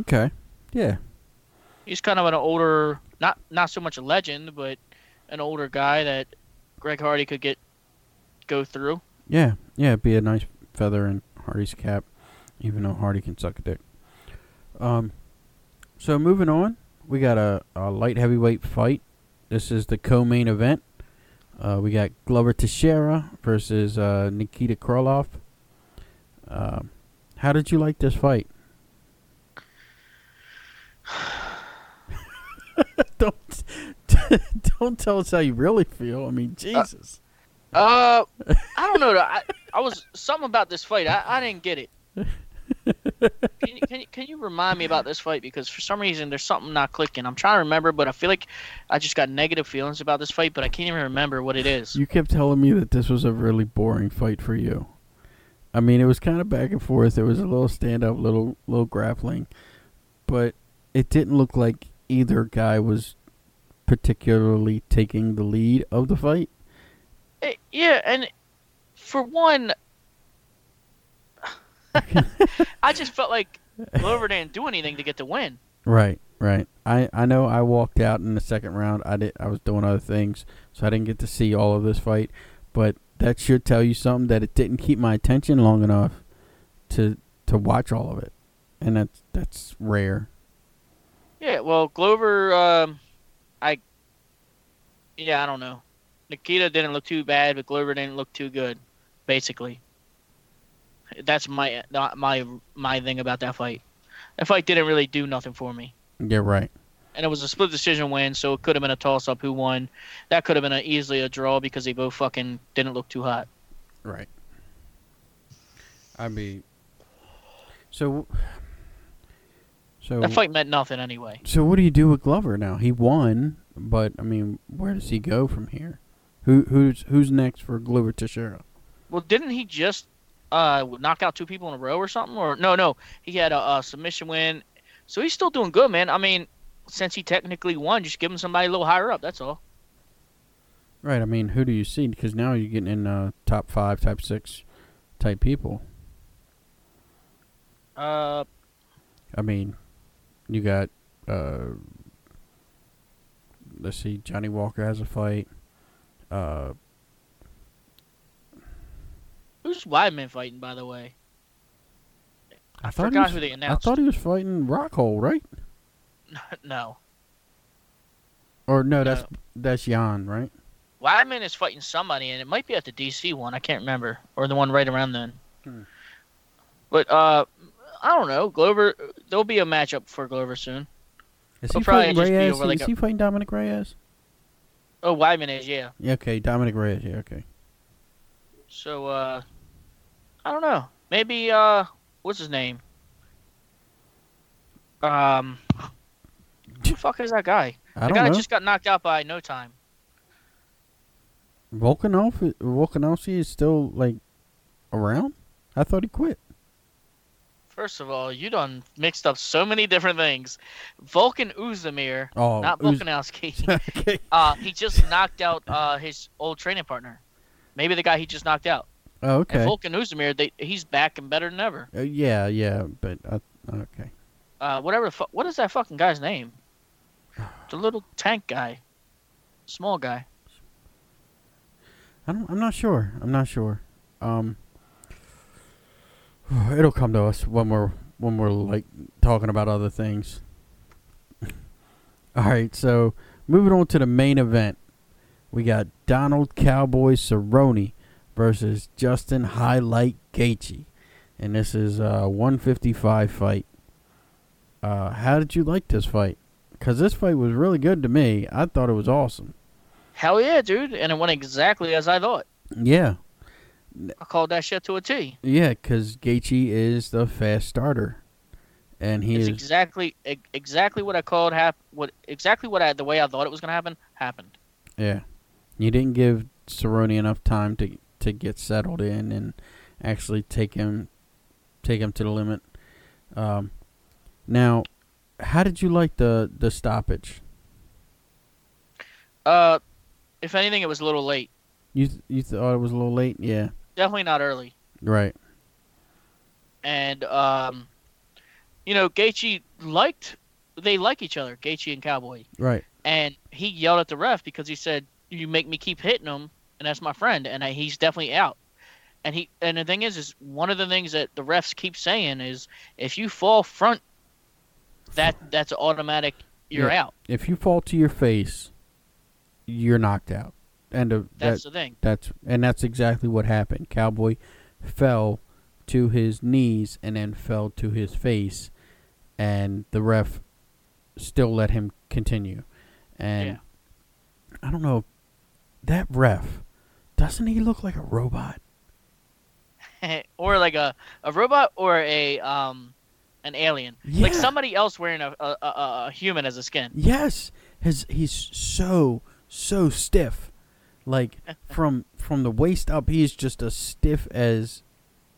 Okay. Yeah. He's kind of an older, not not so much a legend, but an older guy that Greg Hardy could get go through. Yeah. Yeah. It'd be a nice feather in Hardy's cap, even though Hardy can suck a dick. Um. So moving on, we got a, a light heavyweight fight. This is the co-main event. Uh, we got Glover Teixeira versus uh, Nikita Krylov. Um, how did you like this fight? *sighs* *laughs* don't *laughs* don't tell us how you really feel. I mean, Jesus. Uh, I don't know. I I was something about this fight. I, I didn't get it. *laughs* can, you, can, you, can you remind me about this fight? Because for some reason there's something not clicking. I'm trying to remember, but I feel like I just got negative feelings about this fight, but I can't even remember what it is. You kept telling me that this was a really boring fight for you. I mean, it was kind of back and forth. There was a little stand up, little little grappling, but it didn't look like either guy was particularly taking the lead of the fight. Eh, yeah, and for one, I just felt like Glover didn't do anything to get the win. Right, right. I, I know I walked out in the second round. I did I was doing other things, so I didn't get to see all of this fight. But that should tell you something that it didn't keep my attention long enough to to watch all of it, and that's that's rare. Yeah, well, Glover, um, I, yeah, I don't know. Nikita didn't look too bad, but Glover didn't look too good, basically. That's my my my thing about that fight. That fight didn't really do nothing for me. Yeah, right. And it was a split decision win, so it could have been a toss up who won. That could have been a, easily a draw because they both fucking didn't look too hot. Right. I mean, so so that fight meant nothing anyway. So what do you do with Glover now? He won, but I mean, where does he go from here? Who who's who's next for Glover Teixeira? Well, didn't he just uh, knock out two people in a row or something? Or no, no, he had a, a submission win, so he's still doing good, man. I mean, since he technically won, just give him somebody a little higher up. That's all. Right. I mean, who do you see? Because now you're getting in uh, top five, top six type people. Uh. I mean, you got. Uh, let's see. Johnny Walker has a fight. Uh, Who's Weidman fighting, by the way? I, I thought forgot was, who they announced. I thought he was fighting Rockhold, right? *laughs* no. Or no, that's that's Jan, right? Weidman is fighting somebody, and it might be at the DC one. I can't remember, or the one right around then. Hmm. But uh, I don't know. Glover, there'll be a matchup for Glover soon. Is He'll he fighting Reyes? like is a- he fighting Dominick Reyes? Oh, Weidman is, yeah. Yeah, okay, Dominick Reyes. Yeah, okay. So uh, I don't know. Maybe uh, what's his name? Um, who the fuck is that guy? I the don't guy know. that just got knocked out by No Time. Volkanov, Volkanovski is still like around. I thought he quit. First of all, you done mixed up so many different things. Volkan Oezdemir, Oh, not Uz- *laughs* okay. *laughs* uh, he just knocked out uh, his old training partner. Maybe the guy he just knocked out. Oh, okay. And Volkan Oezdemir, they, he's back and better than ever. Uh, yeah, yeah, but uh, okay. Uh, whatever. the fu- What is that fucking guy's name? The little tank guy, small guy. I don't. I'm not sure. I'm not sure. Um, *sighs* it'll come to us when we're when we're like talking about other things. *laughs* All right, so moving on to the main event, we got Donald Cowboy Cerrone versus Justin Highlight Gaethje, and this is a 155 fight. Uh, how did you like this fight? Because this fight was really good to me. I thought it was awesome. Hell yeah, dude! And it went exactly as I thought. Yeah, I called that shit to a T. Yeah, because Gaethje is the fast starter, and he It's is exactly exactly what I called hap- what exactly what I the way I thought it was gonna happen happened. yeah. You didn't give Cerrone enough time to to get settled in and actually take him take him to the limit. Um, now, how did you like the the stoppage? Uh, if anything, it was a little late. You th- you thought it was a little late? Yeah, Definitely not early. right. And um, you know, Gaethje liked they like each other, Gaethje and Cowboy. Right. And he yelled at the ref because he said, "You make me keep hitting him, and that's my friend, and he's definitely out." And he and the thing is, is one of the things that the refs keep saying is, if you fall front, that that's automatic. You're Yeah. out. If you fall to your face, you're knocked out. And That's that, the thing. That's and that's exactly what happened. Cowboy fell to his knees and then fell to his face, and the ref still let him continue. And Yeah. I don't know that ref. Doesn't he look like a robot? *laughs* or like a, a robot or a um an alien, Yeah. like somebody else wearing a a, a, a human as a skin. Yes, his he's so so stiff, like *laughs* from from the waist up, he's just as stiff as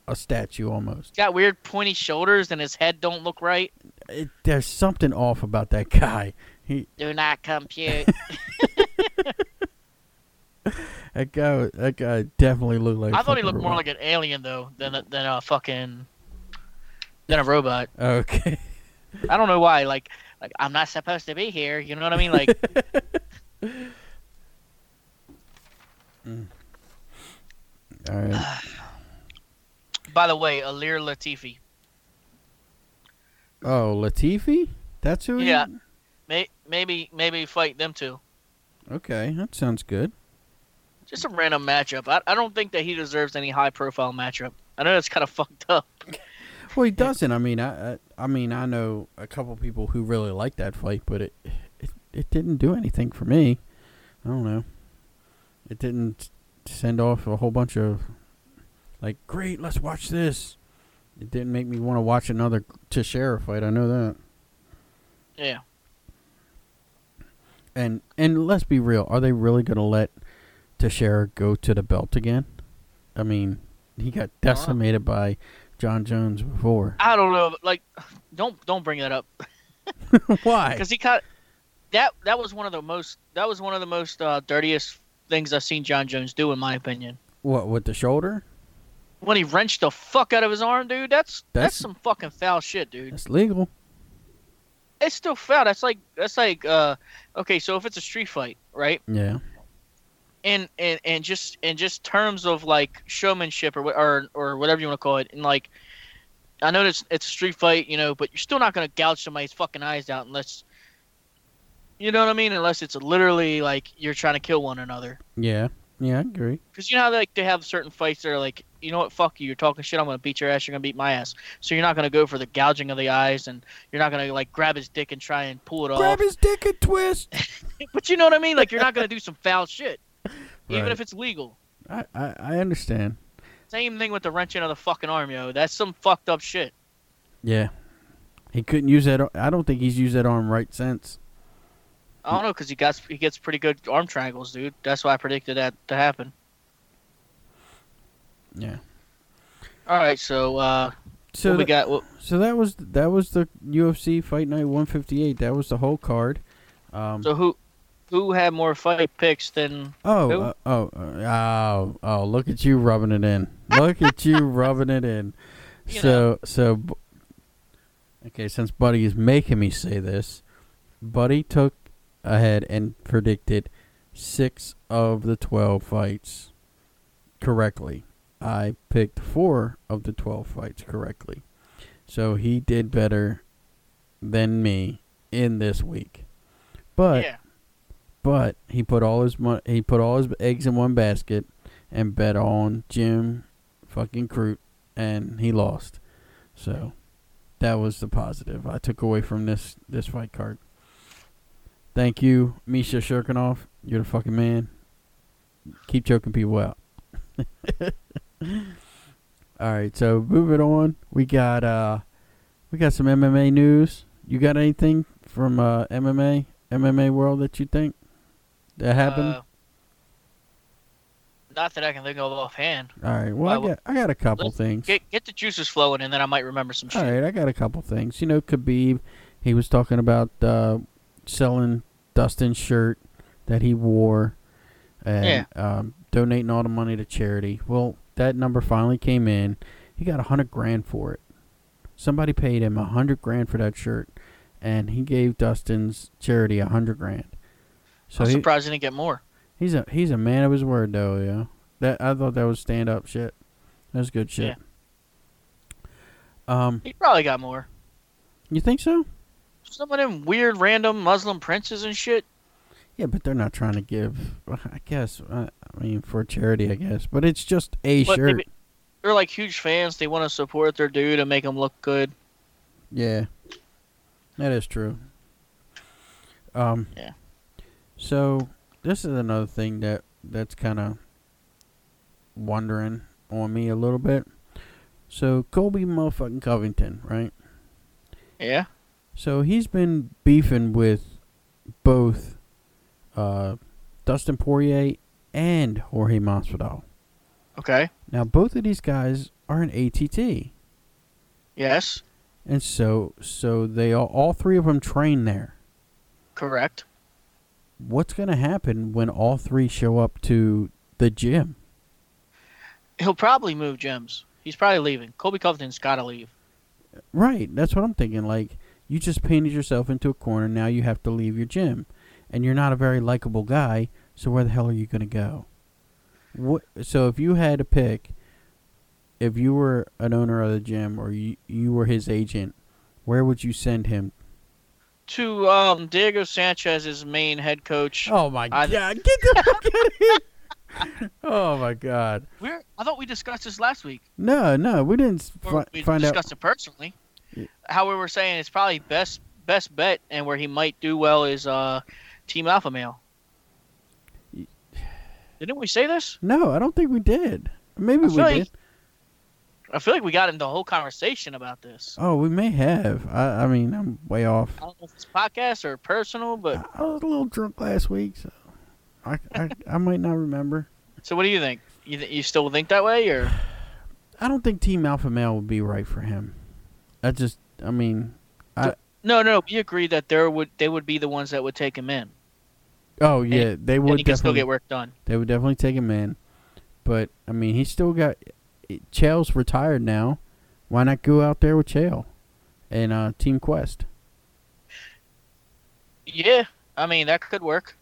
a statue almost. He's got weird pointy shoulders and his head don't look right. It, there's something off about that guy. He Do not compute. *laughs* *laughs* that guy that guy definitely looked like. I thought he looked more like an alien though than a, than a fucking than a robot. Okay. I don't know why. Like like I'm not supposed to be here. You know what I mean? Like Mm. All right. *sighs* by the way, Ilir Latifi. Oh, Latifi? That's who. he- Yeah. May, maybe maybe fight them two. Okay, that sounds good. Just a random matchup. I, I don't think that he deserves any high profile matchup. I know that's kind of *laughs* fucked up. Well, he doesn't. I mean, I, I, I mean, I know a couple people who really like that fight, but it, it, it didn't do anything for me. I don't know. It didn't send off a whole bunch of, like, great, let's watch this. It didn't make me want to watch another Teixeira fight. I know that. Yeah. And and let's be real, are they really gonna let Teixeira go to the belt again? I mean, he got decimated by Jon Jones before. I don't know. Like, don't don't bring that up *laughs* Why? *laughs* because he cut. That that was one of the most. That was one of the most uh, dirtiest things I've seen Jon Jones do, in my opinion. What with the shoulder? When he wrenched the fuck out of his arm, dude. That's that's, That's- some fucking foul shit, dude. That's legal. It's still foul. That's like that's like uh okay. So if it's a street fight, right? Yeah. and and and just in just terms of like showmanship or or or whatever you want to call it, and like I know it's it's a street fight, you know, but you're still not gonna gouge somebody's fucking eyes out unless you know what I mean, unless it's literally like you're trying to kill one another. Yeah. Yeah, I agree. Because you know how like they have certain fights that are like, you know what, fuck you, you're talking shit, I'm gonna beat your ass, you're gonna beat my ass. So you're not gonna go for the gouging of the eyes, and you're not gonna like grab his dick and try and pull it Grab off. Grab his dick and twist. *laughs* But you know what I mean? Like you're not gonna do some foul shit, *laughs* even if it's legal. I, I, I understand. Same thing with the wrenching of the fucking arm, yo. That's some fucked up shit. Yeah. He couldn't use that. I don't think he's used that arm right since. I don't know because he got he gets pretty good arm triangles, dude. That's why I predicted that to happen. Yeah. All right, so uh, So we tha- got? What, so that was that was the UFC Fight Night 158. That was the whole card. Um, so who who had more fight picks than? oh, who? uh, oh, oh, oh! Look at you rubbing it in. Look at you *laughs* rubbing it in. You so so. Okay, since Buddy is making me say this, Buddy took ahead and predicted six of the twelve fights correctly. I picked four of the twelve fights correctly, so he did better than me in this week. But yeah, but he put all his mon- he put all his eggs in one basket and bet on Jim fucking Crute and he lost. So that was the positive I took away from this this fight card. Thank you, Misha Cirkunov. You're the fucking man. Keep choking people out. *laughs* all right, so moving on. We got uh we got some MMA news. You got anything from uh MMA MMA world that you think that happened? Uh, not that I can think of offhand. All right. Well, I got I got a couple things. Get get the juices flowing, and then I might remember some shit. All right, I got a couple things. You know, Khabib, he was talking about uh, selling Dustin's shirt that he wore and um, donating all the money to charity. Well, that number finally came in. He got a hundred grand for it. Somebody paid him a hundred grand for that shirt, and he gave Dustin's charity a hundred grand. So I'm he, surprised he didn't get more. he's a he's a man of his word, though. Yeah, that I thought that was stand up shit. That was good shit. Yeah. Um, He probably got more. you think so? Some of them weird, random Muslim princes and shit. Yeah, but they're not trying to give. I guess. I mean, for charity, I guess. But it's just a But shirt. maybe- They're like huge fans. They want to support their dude and make him look good. Yeah, that is true. Um. Yeah. So this is another thing that that's kind of wondering on me a little bit. So Colby motherfucking Covington, right? Yeah. So he's been beefing with both uh, Dustin Poirier and Jorge Masvidal. Okay. Now both of these guys are in ATT, Yes. and so so they all, all three of them train there. Correct. What's going to happen when all three show up to the gym? He'll probably move gyms. He's probably leaving. Colby Covington's got to leave. Right, that's what I'm thinking. Like you just painted yourself into a corner. Now you have to leave your gym, and you're not a very likable guy. So where the hell are you going to go? What? So if you had to pick, if you were an owner of the gym or you you were his agent, where would you send him? To um, Diego Sanchez's main head coach. Oh my I- god! Get the fuck out of here! Oh my god! Where I thought we discussed this last week. No, no, we didn't fi- we find out. discussed it personally. How we were saying it's probably best best bet, and where he might do well is uh, Team Alpha Male. Didn't we say this? No, I don't think we did. Maybe I we like- did. I feel like we got into a whole conversation about this. Oh, we may have. I, I mean, I'm way off. I don't know if it's podcast or personal, but I was a little drunk last week, so I, I, I might not remember. so what do you think? You th- you still think that way, or *sighs* I don't think Team Alpha Male would be right for him. I just, I mean, I no, no? We agreed that there would they would be the ones that would take him in, oh yeah, they would. and he can still get work done. they would definitely take him in. But I mean, he's still got. Chael's retired now. Why not go out there with Chael and uh, Team Quest? Yeah, I mean that could work.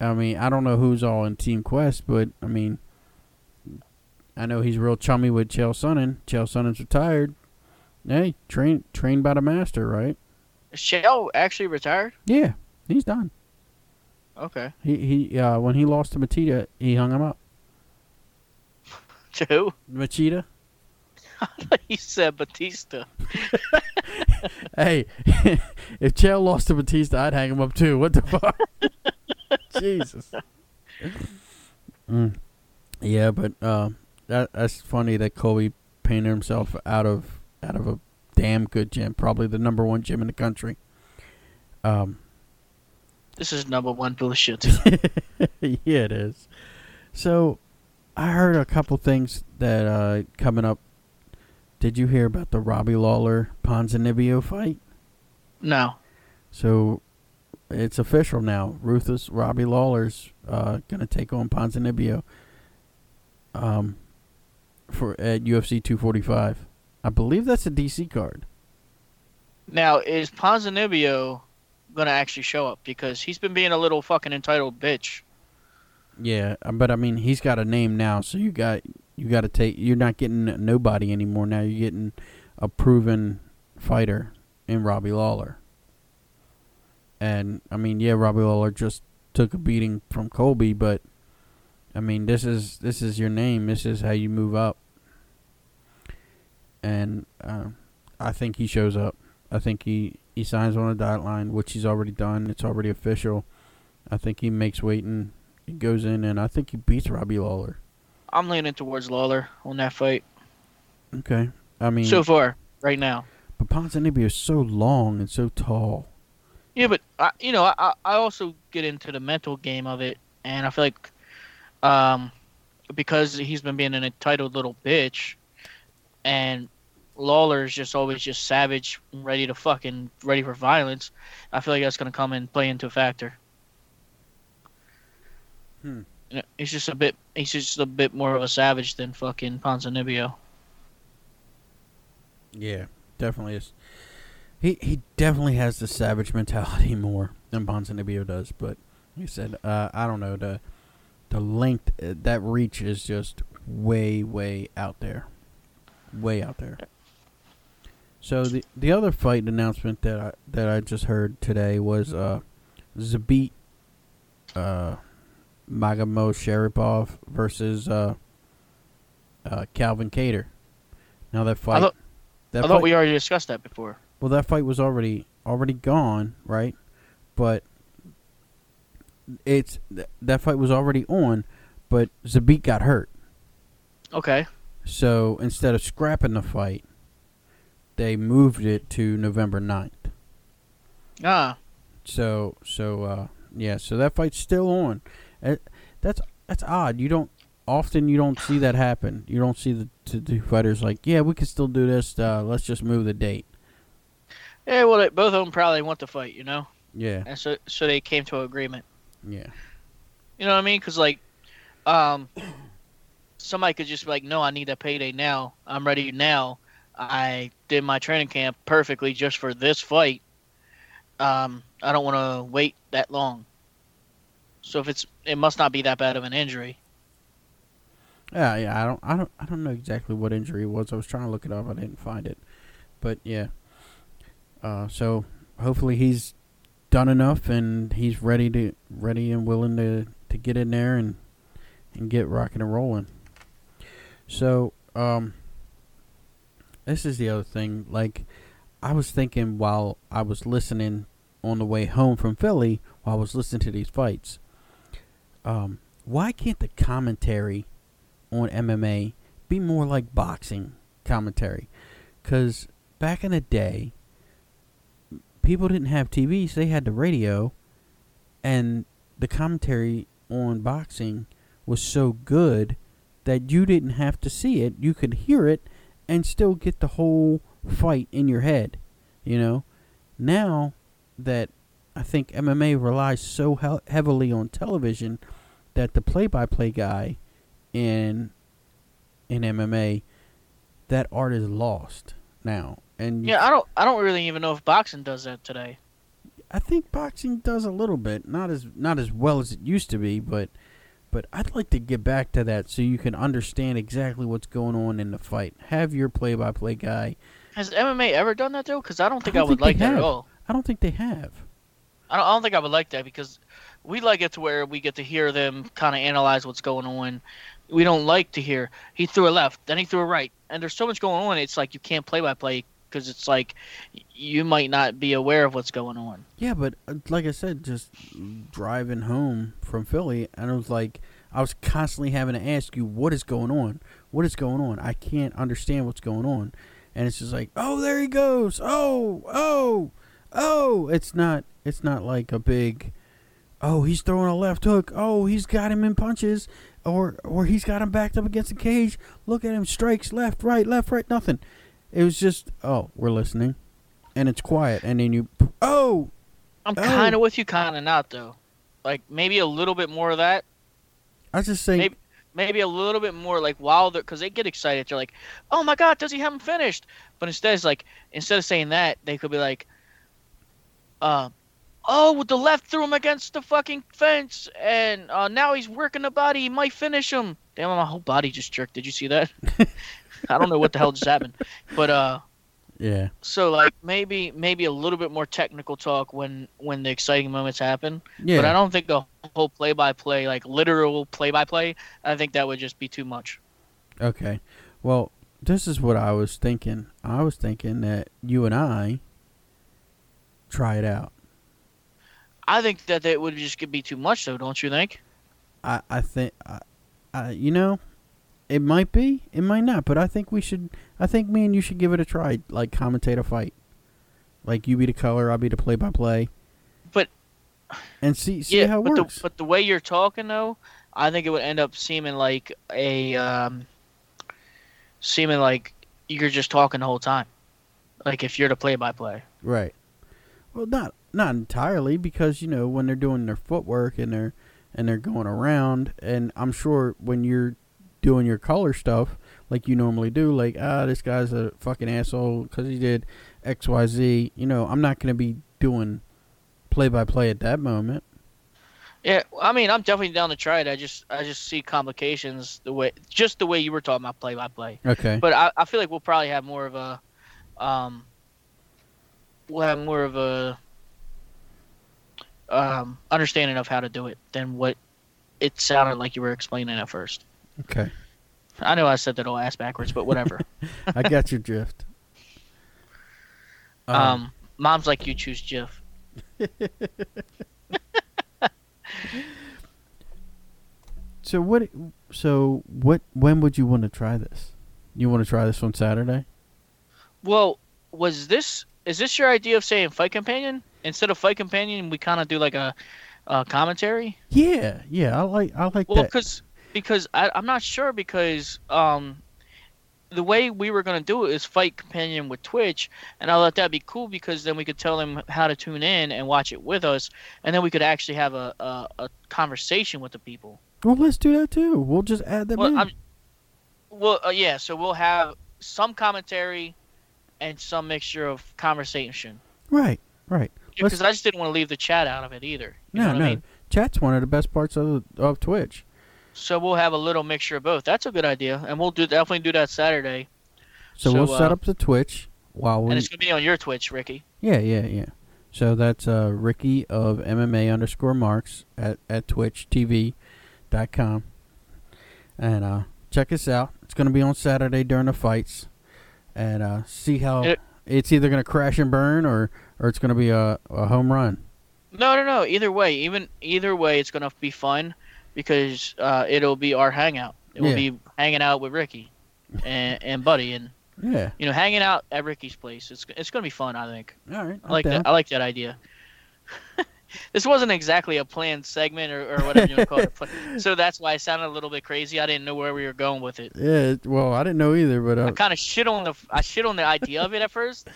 I mean, I don't know who's all in Team Quest, but I mean, I know he's real chummy with Chael Sonnen. Chael Sonnen's retired. Hey, train trained by the master, right? Is Chael actually retired? Yeah, he's done. Okay. He he uh, when he lost to Machida, he hung him up. *laughs* To who? Machida. *laughs* he said Batista. *laughs* Hey, if Chael lost to Batista, I'd hang him up too. What the fuck? Jesus. Mm. Yeah, but uh, that that's funny that Colby painted himself out of out of a damn good gym, probably the number one gym in the country. Um, This is number one bullshit. *laughs* yeah, it is. So, I heard a couple things that uh coming up. Did you hear about the Robbie Lawler Ponzinibbio fight? no. So it's official now. Ruthless Robbie Lawler's uh, gonna take on Ponzinibbio um, for at UFC 245. I believe that's a DC card. Now is Ponzinibbio gonna actually show up because he's been being a little fucking entitled bitch. Yeah, uh, but I mean he's got a name now, so you got you got to take. You're not getting nobody anymore. Now you're getting a proven fighter in Robbie Lawler. And I mean, yeah, Robbie Lawler just took a beating from Colby, but I mean, this is this is your name. This is how you move up. And uh, I think he shows up. I think he he signs on a dotted line, which he's already done. It's already official. I think he makes weight and he goes in, and I think he beats Robbie Lawler. I'm leaning towards Lawler on that fight Okay, I mean, so far right now. but Ponzinibbio is so long and so tall. Yeah, but I, you know, I I also get into the mental game of it, and I feel like, um, because he's been being an entitled little bitch, and Lawler is just always just savage, ready to fucking ready for violence. I feel like that's gonna come and play into a factor. Hmm. You know, He's just a bit. He's just a bit more of a savage than fucking Ponzinibbio. Yeah, definitely is. He he definitely has the savage mentality *laughs* more than Ponzinibbio does. But like I said, uh, I don't know the the length uh, that reach is just way way out there, way out there. So the the other fight announcement that I that I just heard today was uh, Zabit uh, Magomedsharipov versus uh, uh, Calvin Kattar. Now that fight. thought- that I thought fight- we already discussed that before. well, that fight was already already gone, right? But it's th- that fight was already on, but Zabit got hurt. Okay. So instead of scrapping the fight, they moved it to November 9th. Ah, So so uh, yeah, so that fight's still on. Uh, that's that's odd. You don't often you don't see that happen. You don't see the t- two fighters like, yeah, we can still do this. Uh, let's just move the date. yeah. Well, they, both of them probably want to fight, you know, Yeah, and so so they came to an agreement. yeah, You know what I mean? Because like, um, *coughs* somebody could just be like, "No, I need that payday now. I'm ready now. I did my training camp perfectly just for this fight. Um, I don't want to wait that long. So if it's, it must not be that bad of an injury. yeah, yeah. I don't, I don't, I don't know exactly what injury it was. I was trying to look it up. I didn't find it, but yeah. Uh, so hopefully he's done enough and he's ready to, ready and willing to, to get in there and, and get rocking and rolling. So, um, this is the other thing. Like, I was thinking while I was listening on the way home from Philly, while I was listening to these fights, um, why can't the commentary on MMA be more like boxing commentary? Because back in the day, people didn't have TVs; they had the radio, and the commentary on boxing was so good that you didn't have to see it; you could hear it and still get the whole fight in your head. You know, now that I think MMA relies so he- heavily on television that the play-by-play guy in in MMA that art is lost now. And Yeah, I don't, I don't really even know if boxing does that today. I think boxing does a little bit, not as not as well as it used to be, but but I'd like to get back to that so you can understand exactly what's going on in the fight. Have your play-by-play guy. Has MMA ever done that though? Because I don't think I, don't would think like that at all. I don't think they have. I don't, I don't think I would like that because we like it to where we get to hear them kind of analyze what's going on. We don't like to hear he threw a left, then he threw a right, and there's so much going on. It's like you can't play by play because it's like you might not be aware of what's going on. Yeah, but uh, like I said, just driving home from Philly, and it was like I was constantly having to ask you, "What is going on? What is going on?" I can't understand what's going on, and it's just like, "Oh, there he goes! Oh, oh, oh!" It's not. It's not like a big. Oh, he's throwing a left hook. Oh, he's got him in punches, or or he's got him backed up against the cage. Look at him, strikes left, right, left, right, nothing. It was just, oh, we're listening, and it's quiet, and then you, oh, I'm Oh. kind of with you, kind of not though. Like maybe a little bit more of that. I just say, Maybe maybe a little bit more like while they're because they get excited. They're like, "Oh my God, does he have him finished?" But instead, it's like instead of saying that, they could be like, "Uh, oh, with the left threw him against the fucking fence, and uh, now he's working the body. He might finish him." Damn, my whole body just jerked. Did you see that? *laughs* I don't know what the hell just happened, but uh, yeah, so like maybe maybe a little bit more technical talk when when the exciting moments happen. yeah. But I don't think a whole play by play, like literal play by play, I think that would just be too much. Okay. Well, this is what I was thinking. I was thinking that you and I try it out. I think that it would just be too much, though, don't you think? I I think I, I you know, it might be, it might not, but I think we should. I think me and you should give it a try. Like commentate a fight. Like you be the color, I'll be the play by play. But- and see see yeah, how it but works. the but the way you're talking though, I think it would end up seeming like a um, seeming like you're just talking the whole time. Like if you're the play by play. Right. Well, not not entirely because you know when they're doing their footwork and they're and they're going around, and I'm sure when you're doing your color stuff like you normally do, like ah, this guy's a fucking asshole because he did X Y Z. You know, I'm not gonna be doing play by play at that moment. Yeah, I mean, I'm definitely down to try it. I just I just see complications the way just the way you were talking about play by play. Okay. But I, I feel like we'll probably have more of a, um, we'll have more of a, um, understanding of how to do it than what it sounded like you were explaining at first. Okay. I know I said that all ass backwards, but whatever. *laughs* I got your drift. um, mom's like you choose Jif. *laughs* so what? So what? When would you want to try this? You want to try this on Saturday? Well, was this is this your idea of saying fight companion instead of fight companion? We kind of do like a, a commentary. Yeah, yeah, I like I like Well, that. because because I, I'm not sure because um, the way we were gonna do it is fight companion with Twitch, and I thought that'd be cool because then we could tell them how to tune in and watch it with us, and then we could actually have a a, a conversation with the people. Well, let's do that too. We'll just add them Well, in. I'm, well, uh, yeah. So we'll have some commentary and some mixture of conversation. Right, right. Because I just didn't want to leave the chat out of it either. You no, know what no. I mean? Chat's one of the best parts of of Twitch. So we'll have a little mixture of both. That's a good idea, and we'll do definitely do that Saturday. So, So, we'll set uh, up the Twitch while we. And it's gonna be on your Twitch, Ricky. Yeah, yeah, yeah. So that's uh, Ricky of MMA underscore Marks at at Twitch TV dot com, and uh, check us out. It's gonna be on Saturday during the fights, and uh, see how It- it's either gonna crash and burn or or it's gonna be a, a home run. No, no, no. Either way, even either way, it's gonna be fun because uh, it'll be our hangout. It will Yeah. be hanging out with Ricky and, and Buddy, and Yeah. you know, hanging out at Ricky's place. It's it's gonna be fun. I think. All right. I like that. I like that idea. *laughs* this wasn't exactly a planned segment or, or whatever you want to call it. but- *laughs* So that's why I sounded a little bit crazy. I didn't know where we were going with it. Yeah. Well, I didn't know either, but I uh, kind of shit on the I shit on the idea of it at first,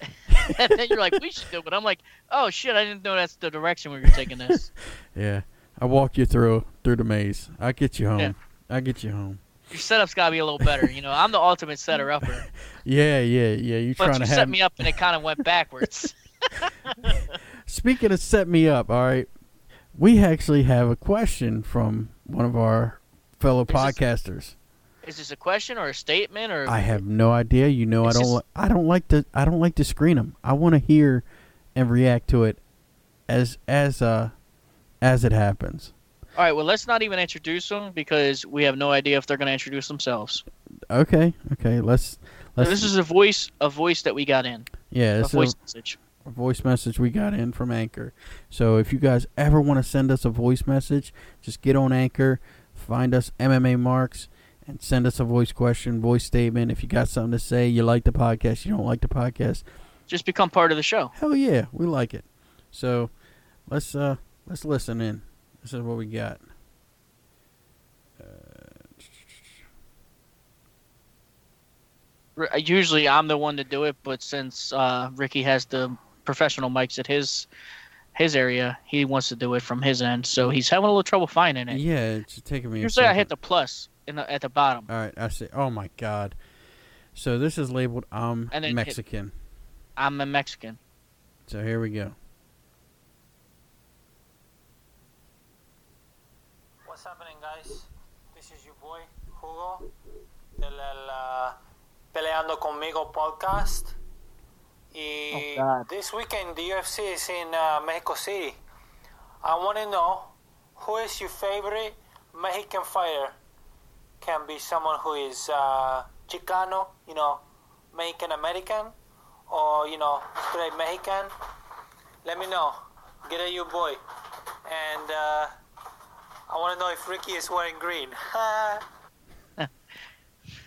*laughs* and then you're like, we should do it. I'm like, oh shit, I didn't know that's the direction we were taking this. yeah, I walk you through through the maze. I get you home. Yeah. I get you home. Your setup's gotta be a little better. You know, I'm the ultimate setter upper, *laughs* Yeah, yeah, yeah. You but trying you to set have me up and it kind of went backwards. *laughs* *laughs* Speaking of set me up, all right. We actually have a question from one of our fellow this- podcasters. Is this a question or a statement or? I have no idea. You know, I don't. just- Li- I don't like to. I don't like to screen them. I want to hear and react to it as as uh as it happens. All right, well, let's not even introduce them because we have no idea if they're gonna introduce themselves. Okay. Okay. Let's. Let's. this is a voice, a voice that we got in, yeah. a voice is message. a voice message we got in from Anchor. So if you guys ever want to send us a voice message, just get on Anchor, find us MMA Marks, and send us a voice question, voice statement. If you got something to say, you like the podcast, you don't like the podcast, Just become part of the show. hell yeah, we like it. So let's uh let's listen in. This is what we got. R- Usually, I'm the one to do it, but since uh, Ricky has the professional mics at his his area, he wants to do it from his end. So he's having a little trouble finding it. Yeah, it's taking me. a Usually, I hit the plus in the, at the bottom. All right, I see. Oh my god. So this is labeled I'm And then hit- Mexican. I'm a Mexican. So here we go. What's happening, guys? This is your boy Hugo del el, uh, Peleando Conmigo podcast. Y Oh, this weekend the UFC is in uh, Mexico City. I want to know who is your favorite Mexican fighter? Can be someone who is uh, Chicano, you know, Mexican American, or you know, straight Mexican. Let me know. Get at your boy, and. Uh, I want to know if Ricky is wearing green. *laughs*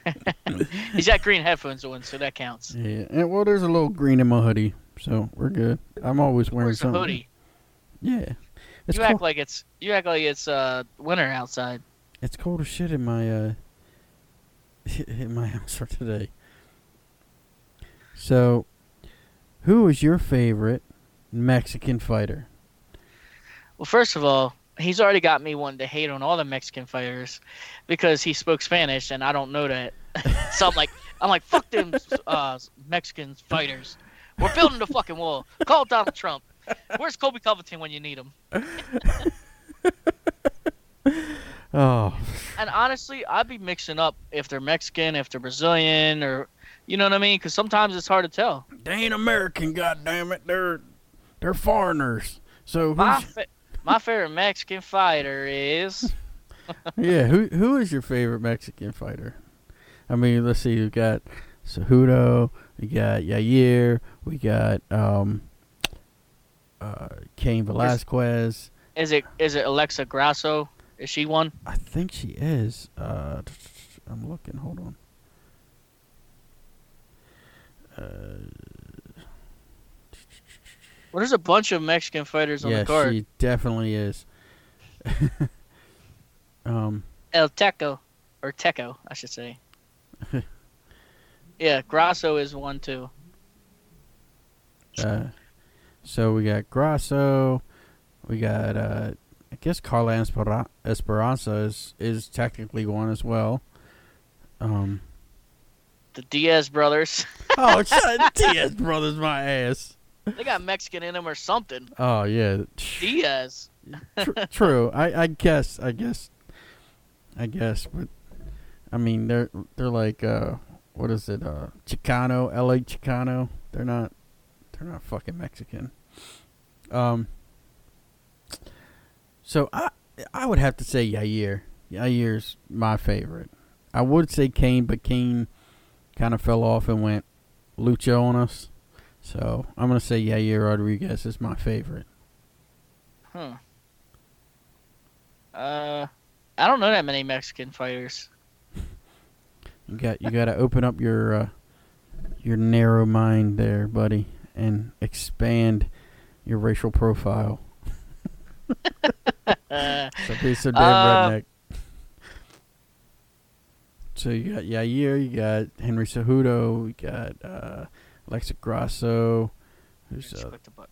*laughs* He's got green headphones on, so that counts. Yeah, and well, there's a little green in my hoodie, so we're good. I'm always wearing Where's the something. hoodie? Yeah, it's you cold. act like it's you act like it's uh winter outside. it's cold as shit in my uh *laughs* in my house for today. So, who is your favorite Mexican fighter? Well, first of all, he's already got me wanting to hate on all the Mexican fighters because he spoke Spanish and I don't know that. *laughs* so I'm like, I'm like, fuck them uh, Mexican fighters. We're building the fucking wall. Call Donald Trump. Where's Colby Covington when you need him? *laughs* Oh, And honestly, I'd be mixing up if they're Mexican, if they're Brazilian, or you know what I mean? Because sometimes it's hard to tell. they ain't American, goddamn it! They're they're foreigners. So, My who's, fa- my favorite Mexican fighter is *laughs* yeah, who who is your favorite Mexican fighter? I mean, let's see. We got Cejudo, we got Yair, we got um, uh, Cain Velasquez. is it is it Alexa Grasso? Is she one? I think she is. Uh, I'm looking. Hold on. Uh, Well, there's a bunch of Mexican fighters on yeah, the card. she definitely is. *laughs* um, El Teco, or Teco, I should say. *laughs* yeah, Grasso is one too. uh, so we got Grasso, we got uh, I guess Carla Espera- Esperanza is is technically one as well. Um, The Diaz brothers. oh, *laughs* shut Diaz brothers, my ass. They got Mexican in them or something. Oh yeah, Diaz. Tr- *laughs* true. I I guess I guess I guess, but I mean they're they're like uh what is it uh Chicano L.A. Chicano. They're not they're not fucking Mexican. Um. So I I would have to say Yair. Yair's my favorite. I would say Cain, but Cain kind of fell off and went Lucha on us. So I'm gonna say Yair Rodriguez is my favorite. Huh. Uh, I don't know that many Mexican fighters. You got you got to open up your uh, your narrow mind there, buddy, and expand your racial profile. *laughs* So be so damn Uh, redneck. So you got Yair, you got Henry Cejudo, you got uh, Alexa Grasso. Who's, just uh, click the button.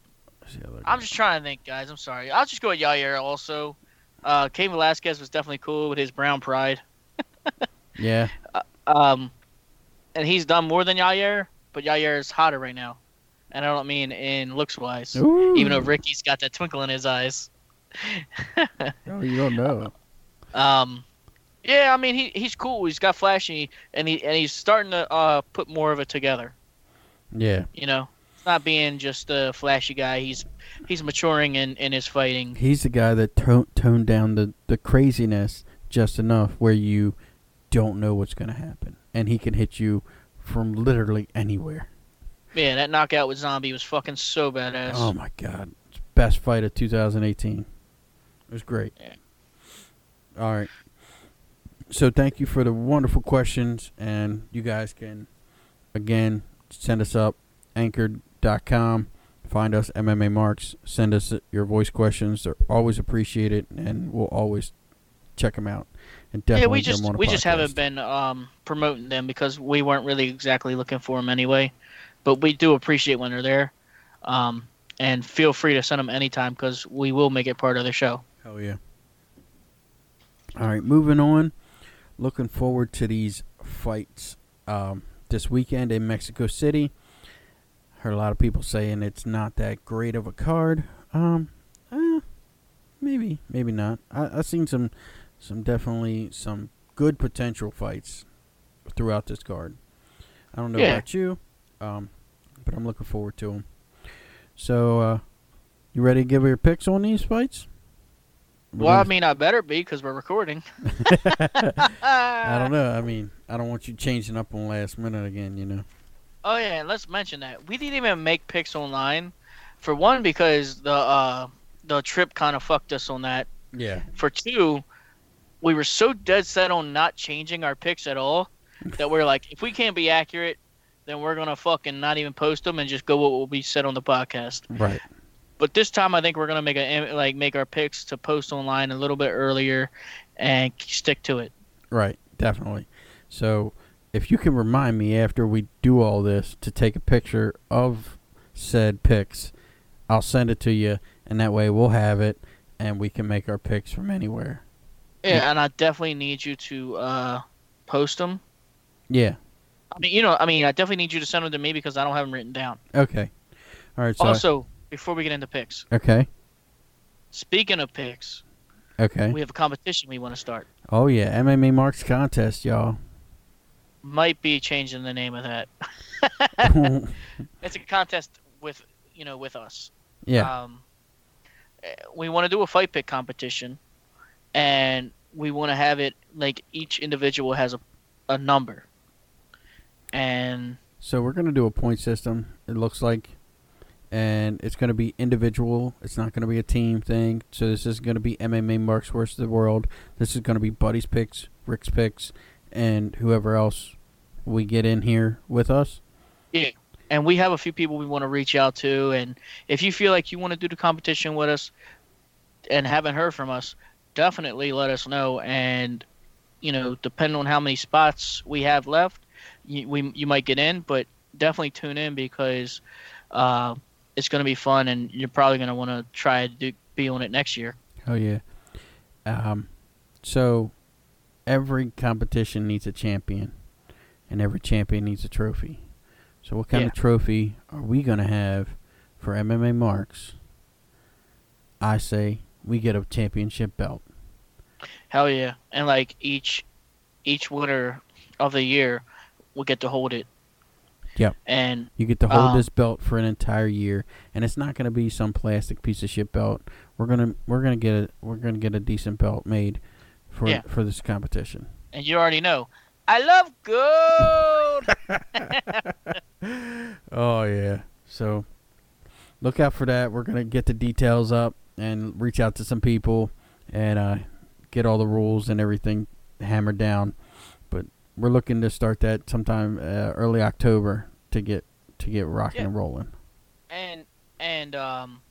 the other I'm just trying to think, guys. I'm sorry. I'll just go with Yair also. Uh, Cain Velasquez was definitely cool with his brown pride. *laughs* Yeah, Um, and he's done more than Yair, but Yair is hotter right now. And I don't mean in looks wise. Even though Ricky's got that twinkle in his eyes. *laughs* Oh, you don't know. Um, yeah, I mean he he's cool. He's got flashy, and he and he's starting to uh put more of it together. Yeah, You know, not being just a flashy guy. He's he's maturing in in his fighting. he's the guy that to- toned down the the craziness just enough where you don't know what's gonna happen, and he can hit you from literally anywhere. Yeah, that knockout with Zombie was fucking so badass. Oh my god. Best fight of 2018. It was great. Yeah. All right. So thank you for the wonderful questions and you guys can again send us up anchored.com find us MMA marks send us your voice questions they're always appreciated and we'll always check them out and definitely yeah, we just we just haven't been um promoting them because we weren't really exactly looking for them anyway. But we do appreciate when they're there. Um, and feel free to send them anytime because we will make it part of the show. Hell yeah. All right, moving on. Looking forward to these fights um, this weekend in Mexico City. Heard a lot of people saying it's not that great of a card. Um, eh, maybe, maybe not. I, I've seen some, some definitely some good potential fights throughout this card. I don't know Yeah. about you, um, but I'm looking forward to them. So, uh, you ready to give your picks on these fights? Well, I mean, I better be because we're recording. *laughs* *laughs* I don't know. I mean, I don't want you changing up on last minute again. You know. Oh yeah, and let's mention that we didn't even make picks online. For one, because the uh, the trip kind of fucked us on that. Yeah. For two, we were so dead set on not changing our picks at all *laughs* that we're like, if we can't be accurate, then we're gonna fucking not even post them and just go what will be said on the podcast. Right. But this time, I think we're gonna make a like make our picks to post online a little bit earlier, and stick to it. Right. Definitely. So, if you can remind me after we do all this to take a picture of said picks, I'll send it to you, and that way we'll have it, and we can make our picks from anywhere. Yeah, and I definitely need you to uh, post them. Yeah. I mean, you know, I mean, I definitely need you to send them to me because I don't have them written down. Okay. All right. So. also, before we get into picks, okay. speaking of picks, Okay. we have a competition we want to start. Oh yeah, MMA marks contest, y'all. Might be changing the name of that. *laughs* It's a contest with you know with us. yeah. Um, eh, we want to do a fight pick competition, and we want to have it like each individual has a, a number, and So we're gonna do a point system. It looks like, and it's gonna be individual. It's not gonna be a team thing. So this is gonna be MMA marks versus the world. This is gonna be Buddy's picks, Rick's picks, and whoever else we get in here with us. Yeah. and we have a few people we want to reach out to. And if you feel like you want to do the competition with us and haven't heard from us, definitely let us know. And you know, depending on how many spots we have left, you, we you might get in, but definitely tune in because uh, it's going to be fun, and you're probably going to want to try to be on it next year. Oh yeah. Um, so every competition needs a champion, and every champion needs a trophy. So what kind Yeah. of trophy are we gonna have for MMA marks? I say we get a championship belt. Hell yeah! And like each each winner of the year will get to hold it. Yep. And You get to hold Um, this belt for an entire year, and it's not gonna be some plastic piece of shit belt. We're gonna we're gonna get a we're gonna get a decent belt made for Yeah. for this competition. and you already know, I love gold. *laughs* *laughs* Oh yeah. So look out for that. We're gonna get the details up and reach out to some people and uh, get all the rules and everything hammered down. But we're looking to start that sometime uh, early October to get to get rocking Yeah. and rolling. and and um,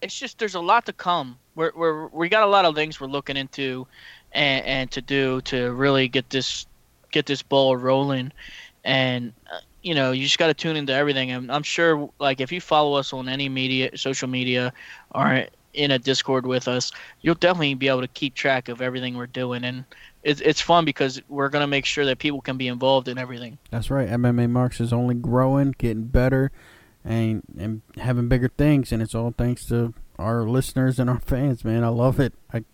it's just there's a lot to come. We're we're we got a lot of things we're looking into, and and to do to really get this get this ball rolling, and uh, you know you just got to tune into everything. And I'm sure like if you follow us on any media, social media, or in a Discord with us, you'll definitely be able to keep track of everything we're doing, and it's it's fun because we're gonna make sure that people can be involved in everything. That's right. MMA Marks is only growing, getting better, and and having bigger things, and it's all thanks to our listeners and our fans. Man, I love it. I,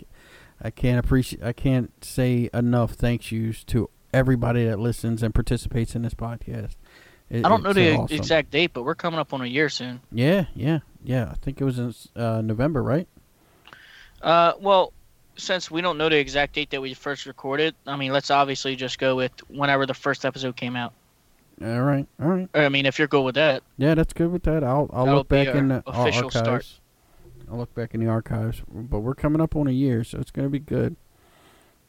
I can't appreciate. I can't say enough thank yous to everybody that listens and participates in this podcast. It- I don't know the awesome. exact date, but we're coming up on a year soon. Yeah, yeah, yeah. I think it was in uh, November, right? Uh, well, since we don't know the exact date that we first recorded, I mean, let's obviously just go with whenever the first episode came out. All right, all right. I mean, if you're good with that, Yeah, that's good with that. I'll I'll That'll look back in the official start. archives. I'll look back in the archives, but we're coming up on a year, so it's gonna be good.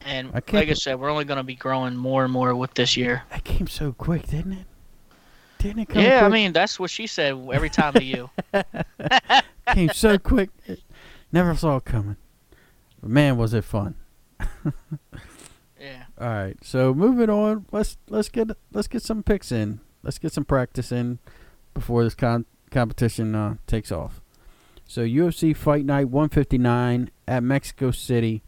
and I like I said, we're only going to be growing more and more with this year. That came so quick, didn't it? Didn't it come Yeah, I mean, that's what she said every time to you. *laughs* came so quick. Never saw it coming. Man, was it fun. *laughs* Yeah. All right, so moving on. Let's let's get let's get some picks in. Let's get some practice in before this con- competition uh, takes off. So UFC Fight Night 159 at Mexico City.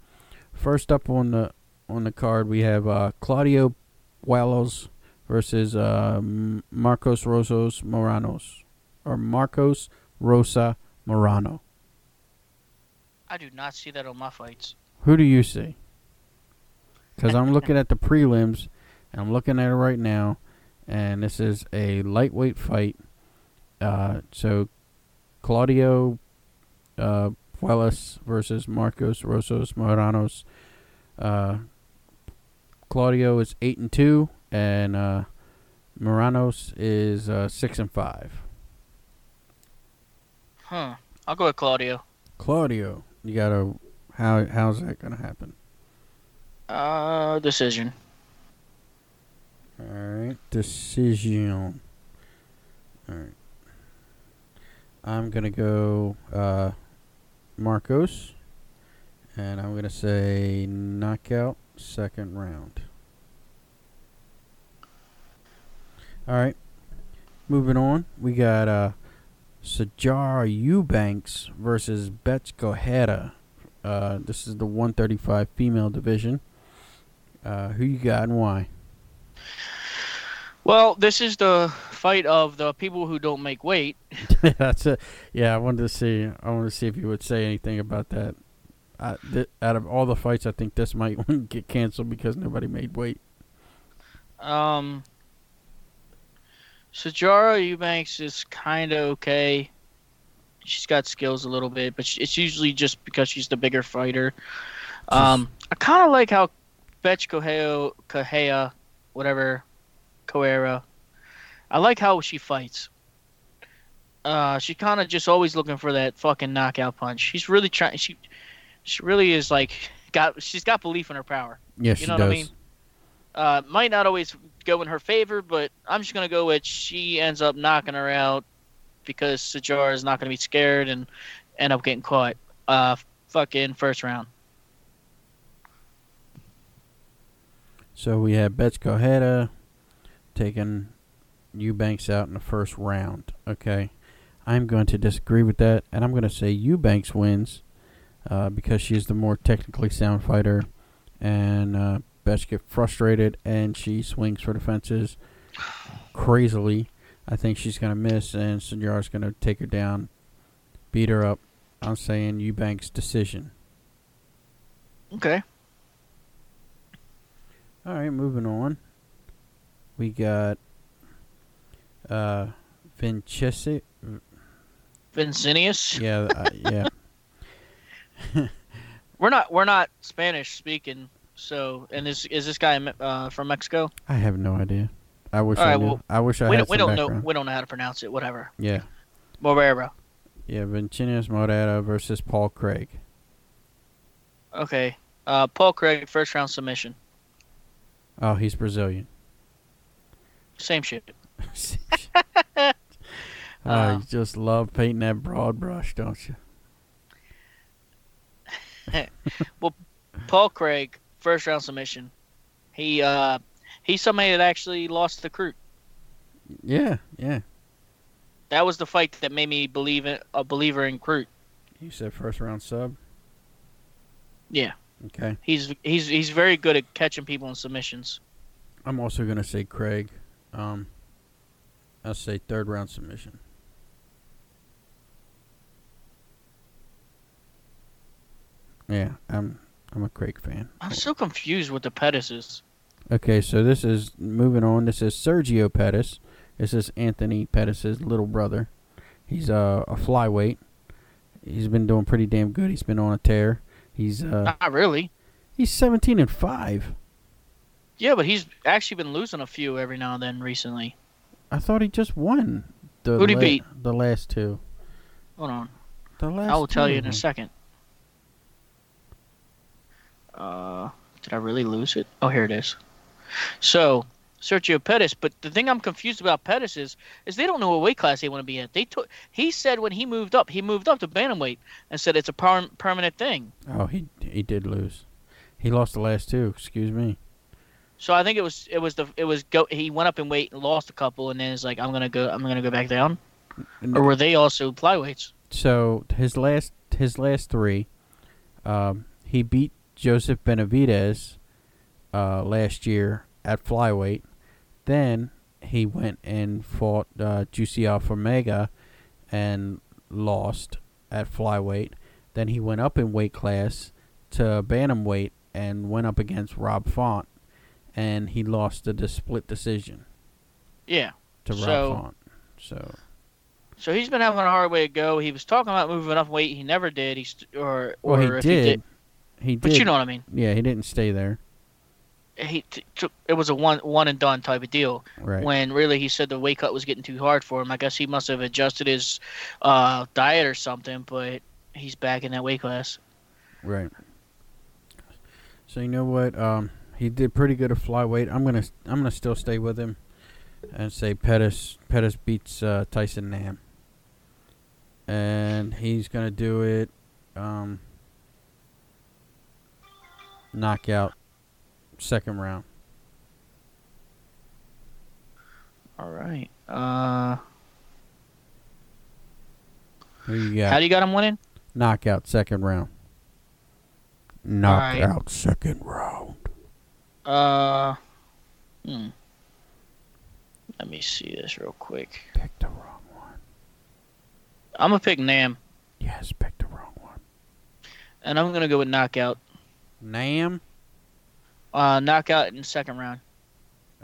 First up on the on the card we have uh, Claudio Walos versus uh, Marcos Rosos Moranos or Marcos Rosa Morano. I do not see that on my fights. Who do you see? Because I'm looking at the prelims, and I'm looking at it right now, and this is a lightweight fight. Uh, so Claudio uh, Puelles versus Marcos Rosos Moranos. Uh, Claudio is eight and two, and uh, Moranos is uh, six and five. Huh. I'll go with Claudio. Claudio, you gotta how how's that gonna happen? Uh, decision. All right, decision. All right, I'm gonna go uh, Marcos, and I'm gonna say knockout second round. All right, moving on. We got uh, Sajar Eubanks versus Betch Gojeda. Uh, this is the 135 female division. Uh, who you got and why? Well, this is the fight of the people who don't make weight. *laughs* That's it. Yeah, I wanted to see. I wanted to see if you would say anything about that. I, th- out of all the fights, I think this might *laughs* get canceled because nobody made weight. Um, Sajara Eubanks is kind of okay. She's got skills a little bit, but it's usually just because she's the bigger fighter. Um, I kind of like how Betch Koheo, Kohea, whatever, Coera. I like how she fights. Uh, she kind of just always looking for that fucking knockout punch. She's really trying. She, she really is like got. She's got belief in her power. Yes, You she know what I does. mean? Uh, might not always go in her favor, but I'm just gonna go with she ends up knocking her out because Sajar is not gonna be scared and end up getting caught. Uh, fucking first round. So we have Betsko Heda taking Eubanks out in the first round. Okay. I'm going to disagree with that, and I'm going to say Eubanks wins uh, because she's the more technically sound fighter, and uh, Betch get frustrated, and she swings for the fences crazily. I think she's going to miss, and Sanjar's going to take her down, beat her up. I'm saying Eubanks decision. Okay. All right, moving on. We got uh Vincesi. Vincinius. Yeah, uh, yeah. *laughs* We're not we're not Spanish speaking. So, and is is this guy uh, from Mexico? I have no idea. I wish All I right, knew. well, I wish I we had don't we don't know we don't know how to pronounce it. Whatever. Yeah, Morera. yeah. Vincinius Morata versus Paul Craig. Okay. Uh, Paul Craig first round submission. Oh, he's Brazilian. Same shit. *laughs* *laughs* uh, Uh, you just love painting that broad brush, don't you? *laughs* Well, Paul Craig first round submission. He uh he's somebody that actually lost the crew. Yeah, yeah. That was the fight that made me believe in a believer in Crute. You said first round sub. Yeah. Okay. He's he's he's very good at catching people in submissions. I'm also gonna say Craig. Um, I'll say third round submission. Yeah, I'm I'm a Craig fan. I'm so confused with the Pettises. Okay, so this is moving on. This is Sergio Pettis. This is Anthony Pettis' little brother. He's uh, a flyweight. He's been doing pretty damn good. He's been on a tear. He's uh, Not really. he's 17 and five. Yeah, but he's actually been losing a few every now and then recently. I thought he just won. The Who'd he beat? The last two. Hold on. The last. I will tell you in a second. Uh, did I really lose it? Oh, here it is. So, Sergio Pettis, but the thing I'm confused about Pettis is, is they don't know what weight class they want to be in. They took. He said when he moved up, he moved up to bantamweight and said it's a per- permanent thing. Oh, he he did lose. He lost the last two. Excuse me. So I think it was it was the it was go. He went up in weight and lost a couple, and then it's like I'm gonna go. I'm gonna go back down. Or were they also flyweights? So his last his last three, um, he beat Joseph Benavidez uh, last year at flyweight. Then he went and fought uh, Jussier Formiga and lost at flyweight. Then he went up in weight class to bantamweight and went up against Rob Font, and he lost the split decision Yeah. to So- Rob Font. So So he's been having a hard way to go. He was talking about moving up weight. He never did. He st- or well, or he did. he did. He But you know what I mean. yeah, he didn't stay there. He t- took it was a one one and done type of deal. Right. When really he said the weight cut was getting too hard for him. I guess he must have adjusted his uh, diet or something. But he's back in that weight class. Right. So you know what? Um, he did pretty good at flyweight. I'm gonna I'm gonna still stay with him, and say Pettis Pettis beats uh, Tyson Nam, and he's gonna do it. Um, knockout, second round. All right. Uh, Who you got? how do you got him winning? knockout, second round. right. Knockout, second round. Uh, hmm. Let me see this real quick. Pick the wrong one. I'm gonna pick Nam, Yes, pick the wrong one. and I'm gonna go with knockout. Nam. Uh, knockout in second round.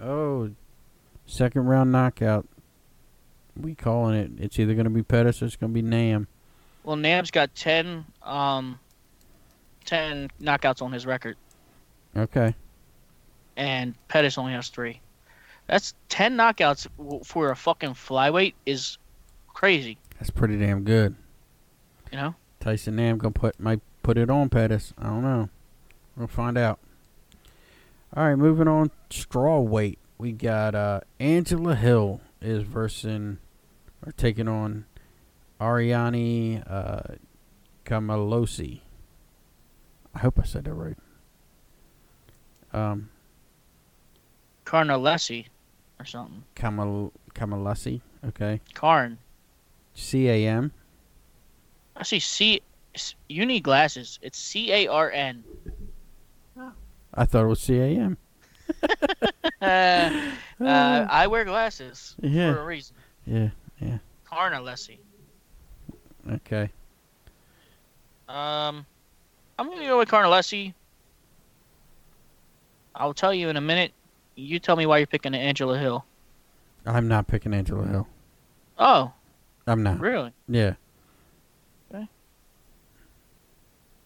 Oh, second round knockout. We calling it. It's either gonna be Pettis or it's gonna be Nam. Well, Nam's got ten um, ten knockouts on his record, Okay. and Pettis only has three. That's ten knockouts for a fucking flyweight is crazy. That's pretty damn good. You know. Tyson Nam gonna put might put it on Pettis. I don't know. We'll find out. All right, moving on. Straw weight. We got uh, Angela Hill is versing or taking on Ariane uh, Camalosi. I hope I said that right. Um, Carnalesi or something. Kamal Kamalasi. Okay. Carn. C A M. I see C. You need glasses. It's C A R N. I thought it was C A M. *laughs* Uh, uh, I wear glasses Yeah. for a reason. Yeah. Yeah. Carnalesi. Okay. Um, I'm gonna go with Carnalesi. I'll tell you in a minute. You tell me why you're picking Angela Hill. I'm not picking Angela Hill. Oh, I'm not. really? Yeah. Okay.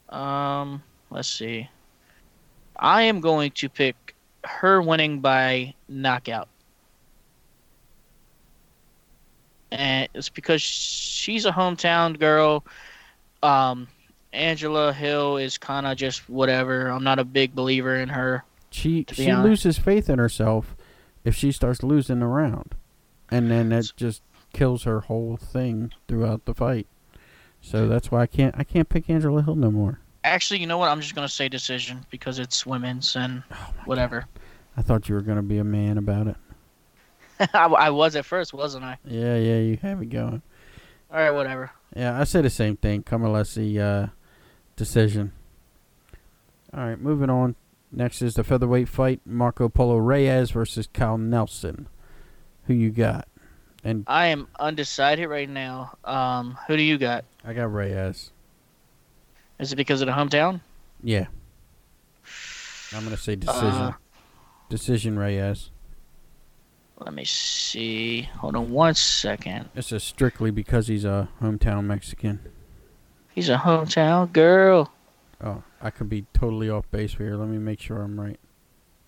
Um, let's see. I am going to pick her winning by knockout. And it's because she's a hometown girl. Um, Angela Hill is kind of just whatever. I'm not a big believer in her. She she honest. loses faith in herself if she starts losing the round, and then that just kills her whole thing throughout the fight. So that's why I can't I can't pick Angela Hill no more. Actually, you know what? I'm just going to say decision because it's women's and Oh whatever. God. I thought you were gonna be a man about it. *laughs* I, I was at first, wasn't I? Yeah, yeah, you have it going. All right, whatever. Yeah, I say the same thing. Kamalesi uh, decision. All right, moving on. Next is the featherweight fight: Marco Polo Reyes versus Kyle Nelson. Who you got? And I am undecided right now. Um, who do you got? I got Reyes. Is it because of the hometown? Yeah. I'm gonna say decision. Uh, decision Reyes. let me see. Hold on one second. This is strictly because he's a hometown Mexican. He's a hometown girl. Oh, I could be totally off base here. Let me make sure I'm right.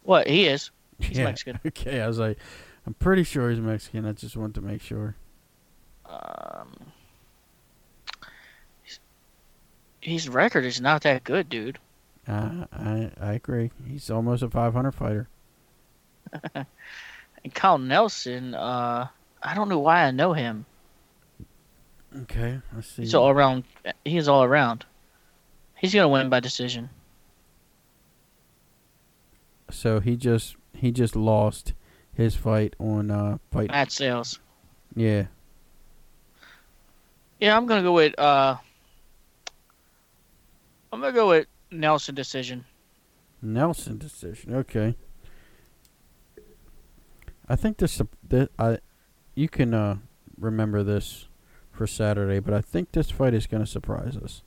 What? He is. He's Yeah, Mexican. *laughs* Okay, I was like, I'm pretty sure he's Mexican. I just want to make sure. Um, his- his record is not that good, dude. Uh, I I agree. He's almost a 500 fighter. *laughs* And Kyle Nelson, uh, I don't know why I know him. Okay, let's see. He's all around. He's all around. He's gonna win by decision. so he just he just lost his fight on uh fight. Matt Sayles. Yeah. Yeah, I'm gonna go with. Uh, I'm gonna go with Nelson decision. Nelson decision. Okay. I think this that I you can uh remember this for Saturday, but I think this fight is going to surprise us.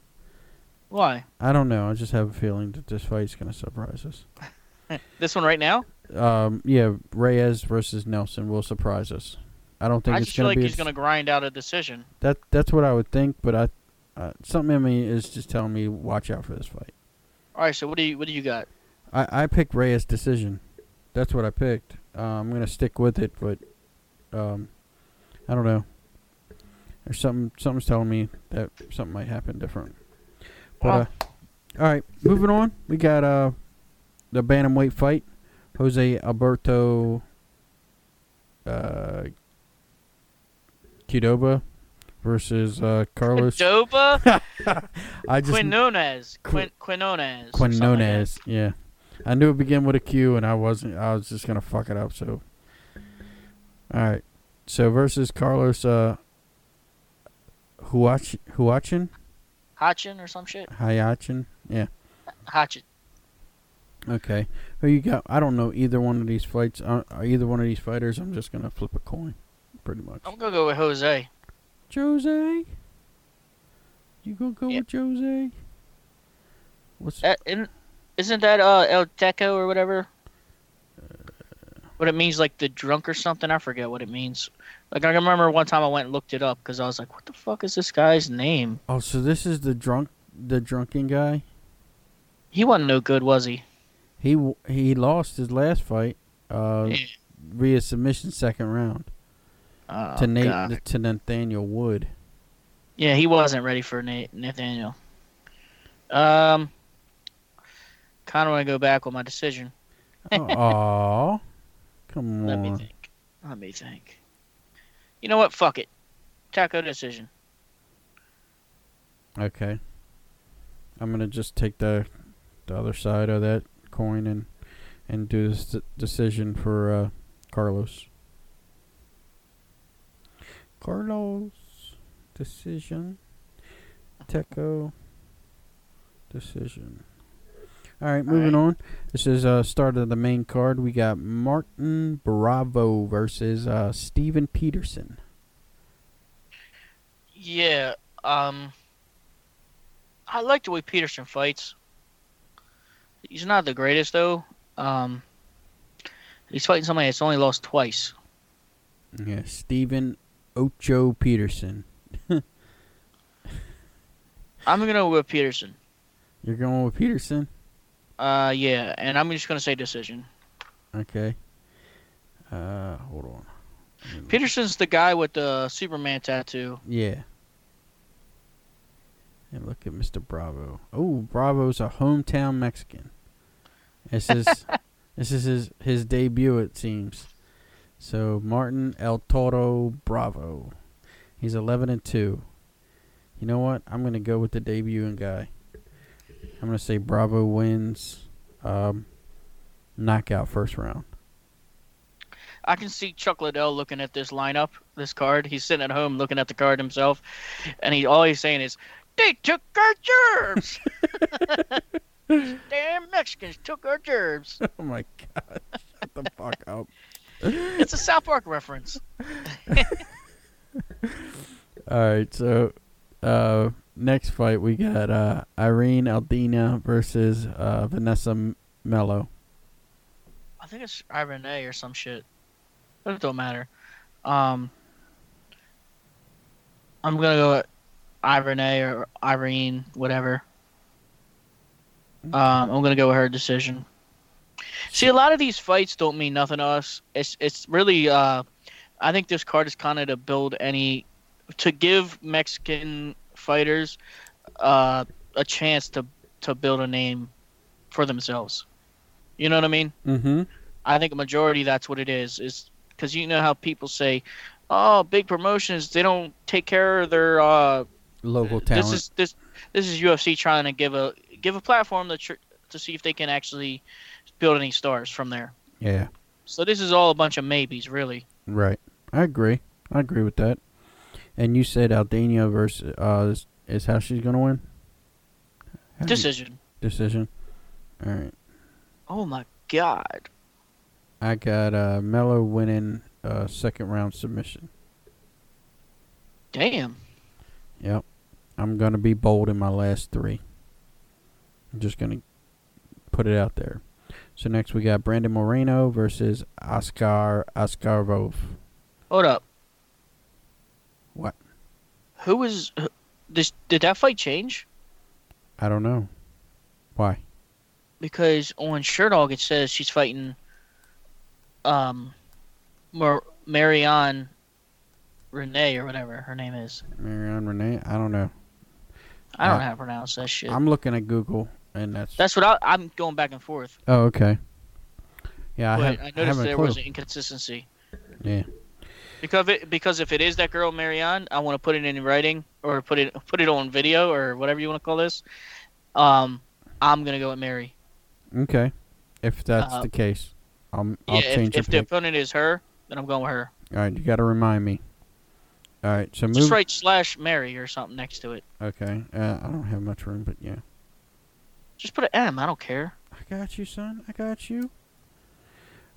Why? I don't know. I just have a feeling that this fight is going to surprise us. *laughs* This one right now? Um, yeah, Reyes versus Nelson will surprise us. I don't think I it's just feel going like to be he's a- gonna grind out a decision. that. That's what I would think, but I uh, something in me is just telling me watch out for this fight. All right, so what do you what do you got? I I picked Reyes decision. That's what I picked. Uh, I'm gonna stick with it, but um, I don't know. There's something something's telling me that something might happen different. But uh, all right, moving on. We got uh the bantamweight fight. Jose Alberto uh Qdoba versus uh Carlos *laughs* Doba, *laughs* I just Quinones, Qu- Quin Quinones, or like. Quinones, yeah. I knew it began with a Q, and I wasn't. I was just gonna fuck it up. So, all right. So versus Carlos uh, Huach Huachin Hotchin or some shit. Hayachin. Yeah. Hotchin. Okay. Who you got? I don't know either one of these fights. Uh, either one of these fighters. I'm just gonna flip a coin, pretty much. I'm gonna go with Jose. Jose. You gonna go Yeah. with Jose? What's uh, isn't that uh El Teco or whatever? What it means, like the drunk or something? I forget what it means. Like I remember one time I went and looked it up because I was like, "What the fuck is this guy's name?" Oh, so this is the drunk, the drunken guy. He wasn't no good, was he? He he lost his last fight, uh, Yeah. via submission second round Oh, to Nate God. to Nathaniel Wood. Yeah, he wasn't ready for Nate Nathaniel. Um, kind of want to go back with my decision. *laughs* Aw. Come on. Let me think. Let me think. You know what? Fuck it. Taco decision. Okay. I'm gonna just take the the other side of that coin and and do this decision for uh, Carlos. Carlos decision. Teco decision. All right, moving on. This is uh start of the main card. We got Martin Bravo versus uh Steven Peterson. Yeah. Um. I like the way Peterson fights. He's not the greatest though. Um. He's fighting somebody that's only lost twice. Yeah, Steven Ocho Peterson. *laughs* I'm gonna go with Peterson. You're going with Peterson. Uh, yeah, and I'm just gonna say decision. Okay. Uh, hold on. Peterson's the guy with the Superman tattoo. Yeah. And look at Mr. Bravo. Oh, Bravo's a hometown Mexican. This is *laughs* this is his his debut it seems. So Martin El Toro Bravo. He's 11 and 2. You know what? I'm going to go with the debuting guy. I'm going to say Bravo wins um knockout first round. I can see Chuck Liddell looking at this lineup, this card. He's sitting at home looking at the card himself, and he all he's saying is, "They took our gerbs. *laughs* *laughs* Damn Mexicans took our gerbs." oh my *laughs* god. Shut the fuck up. It's a South Park reference. *laughs* All right, so uh, next fight we got uh, Irene Aldana versus uh, Vanessa Melo. I think it's Irene or some shit. But it don't matter. Um, I'm gonna go with Irene or Irene, whatever. Um, I'm gonna go with her decision. See, a lot of these fights don't mean nothing to us. It's it's really uh, I think this card is kind of to build any to give Mexican fighters uh, a chance to to build a name for themselves. You know what I mean? Mm-hmm. I think a majority that's what it is. Is because you know how people say, "Oh, big promotions they don't take care of their." Uh, Local talent. this is this this is UFC trying to give a give a platform to tr- to see if they can actually build any stars from there. yeah, So this is all a bunch of maybes, really. right. I agree. I agree with that. And you said Aldana versus uh, is, is how she's gonna win. How do you- Decision. decision. All right. Oh my god. I got uh, Melo winning uh, second round submission. Damn. Yep. I'm going to be bold in my last three. I'm just going to put it out there. So next we got Brandon Moreno versus Oscar Oscarvov. Hold up. What? Who was this? Did that fight change? I don't know. Why? Because on Sherdog it says she's fighting um Mar- Marion Reneau or whatever her name is. Marianne Renee? I don't know. I don't Uh, know how to pronounce that shit. I'm looking at Google and that's That's what I, I'm going back and forth. Oh, okay. Yeah, I, have, I I noticed haven't there clue. was an inconsistency. Yeah. Because it, because if it is that girl Marianne, I want to put it in writing or put it put it on video or whatever you want to call this. Um, I'm gonna go with Mary. Okay. If that's Uh, the case, I'll I'll yeah, change if, if the opponent is her, then I'm going with her. All right, you got to remind me. All right, so Just write slash Mary or something next to it. Okay. Uh, I don't have much room, but yeah. Just put an M. I don't care. I got you, son. I got you.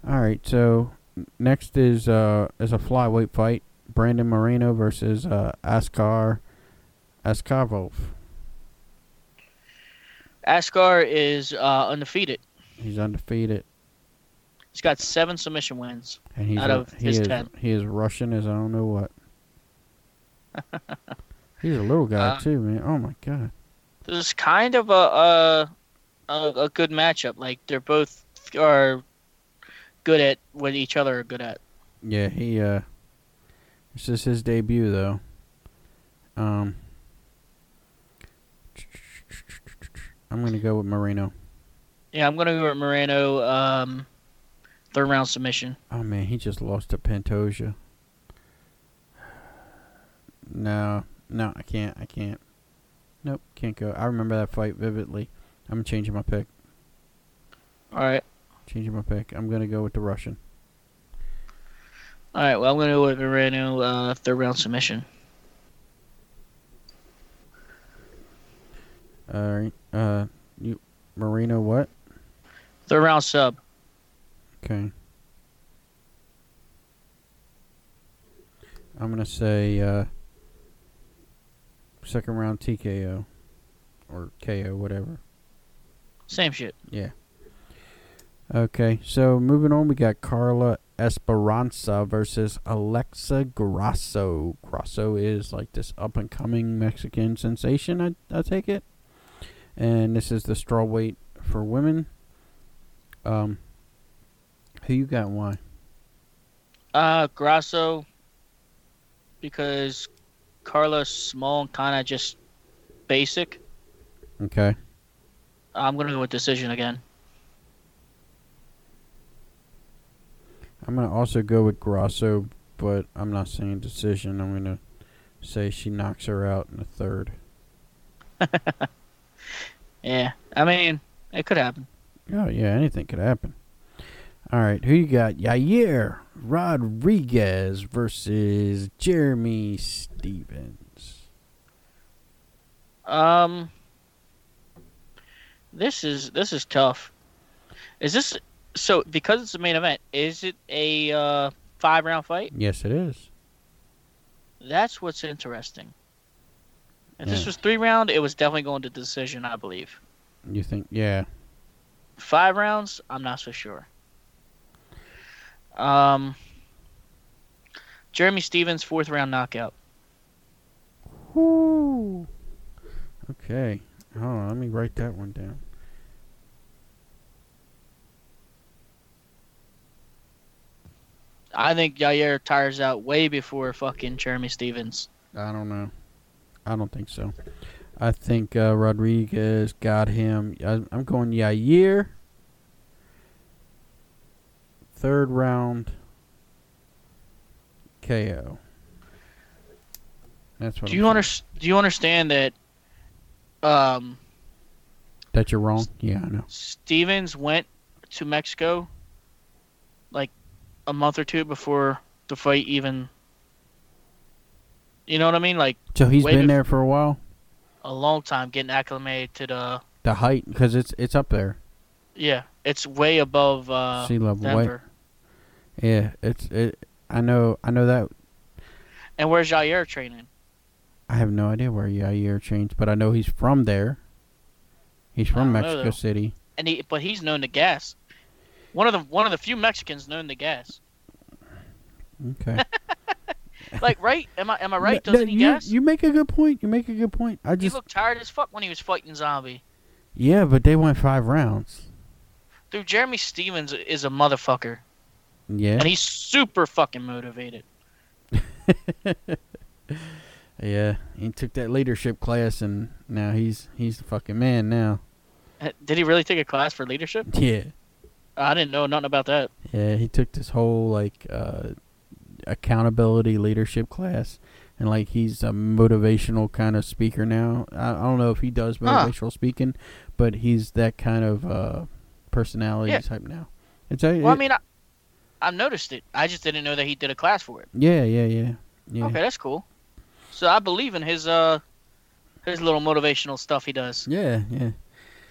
All right. So next is uh is a flyweight fight: Brandon Moreno versus uh Askar Askarov. Askar is uh, undefeated. He's undefeated, He's got seven submission wins. and he's Out a- of he his is 10. he is Russian as I don't know what. *laughs* he's a little guy Uh, too, man. Oh my god. This is kind of a a, a a good matchup. Like they're both are good at what each other are good at. Yeah, he uh this is his debut though. Um I'm gonna go with Moreno. Yeah, I'm gonna go with Moreno. Um, third round submission. Oh man, he just lost to Pantoja. *sighs* No, no, I can't. I can't. Nope, can't go. I remember that fight vividly. I'm changing my pick. All right. Changing my pick. I'm gonna go with the Russian. All right. Well, I'm going to go with Moreno uh, third round submission. All right. Uh, you Marino what? Third round sub. Okay. I'm gonna say uh, second round TKO or KO, whatever. Same shit. Yeah. Okay, so moving on, we got Carla Esparza versus Alexa Grasso. Grasso is like this up and coming Mexican sensation, I, I take it. And this is the straw weight for women. Um, who you got and why? Uh, Grasso. Because Carla's small kind of just basic. Okay. I'm going to go with decision again. I'm gonna also go with Grasso, but I'm not saying decision. I'm gonna say she knocks her out in the third. *laughs* Yeah. I mean, it could happen. Oh yeah, anything could happen. All right, who you got? Yair Rodriguez versus Jeremy Stephens. Um, this is this is tough. Is this so? Because it's the main event, is it a uh, five round fight? Yes, it is. That's what's interesting. If this was three round, it was definitely going to decision, I believe. You think? Yeah. Five rounds, I'm not so sure. Um, Jeremy Stephens fourth round knockout. Whoo. Okay. Hold on, let me write that one down. I think Yair tires out way before fucking Jeremy Stephens. I don't know. I don't think so. I think uh, Rodriguez got him. I, I'm going Yair. Third round KO. That's what Do I'm you saying. under, Do you understand that? Um, that you're wrong? Yeah, I know. Stephens went to Mexico like a month or two before the fight even. You know what I mean? Like So he's been there for a while. a long time getting acclimated to the. The height, because it's it's up there, Yeah, it's way above uh, sea level. Way, Denver. Yeah, it's it. I know. I know that. And where's Yair training? I have no idea where Yair trains, but I know he's from there. He's from don't know, Mexico. City. And he, but he's known to gas. One of the one of the few Mexicans known to gas. Okay. *laughs* Like, right? Am I am I right? Doesn't no, he you, gas? You make a good point. You make a good point. I just he looked tired as fuck when he was fighting Zombie. yeah, but they went five rounds. Dude, Jeremy Stephens is a motherfucker, Yeah, and he's super fucking motivated. *laughs* yeah. He took that leadership class, and now he's he's the fucking man now. Uh, Did he really take a class for leadership? Yeah, I didn't know nothing about that. yeah. He took this whole like uh, accountability leadership class, and like he's a motivational kind of speaker now. I, I don't know if he does Huh. motivational speaking, but he's that kind of uh, personality Yeah. type now. It's a, Well, I mean, I, I've noticed it. I just didn't know that he did a class for it. yeah, yeah, yeah, yeah. Okay, that's cool. So I believe in his uh his little motivational stuff he does. Yeah, yeah.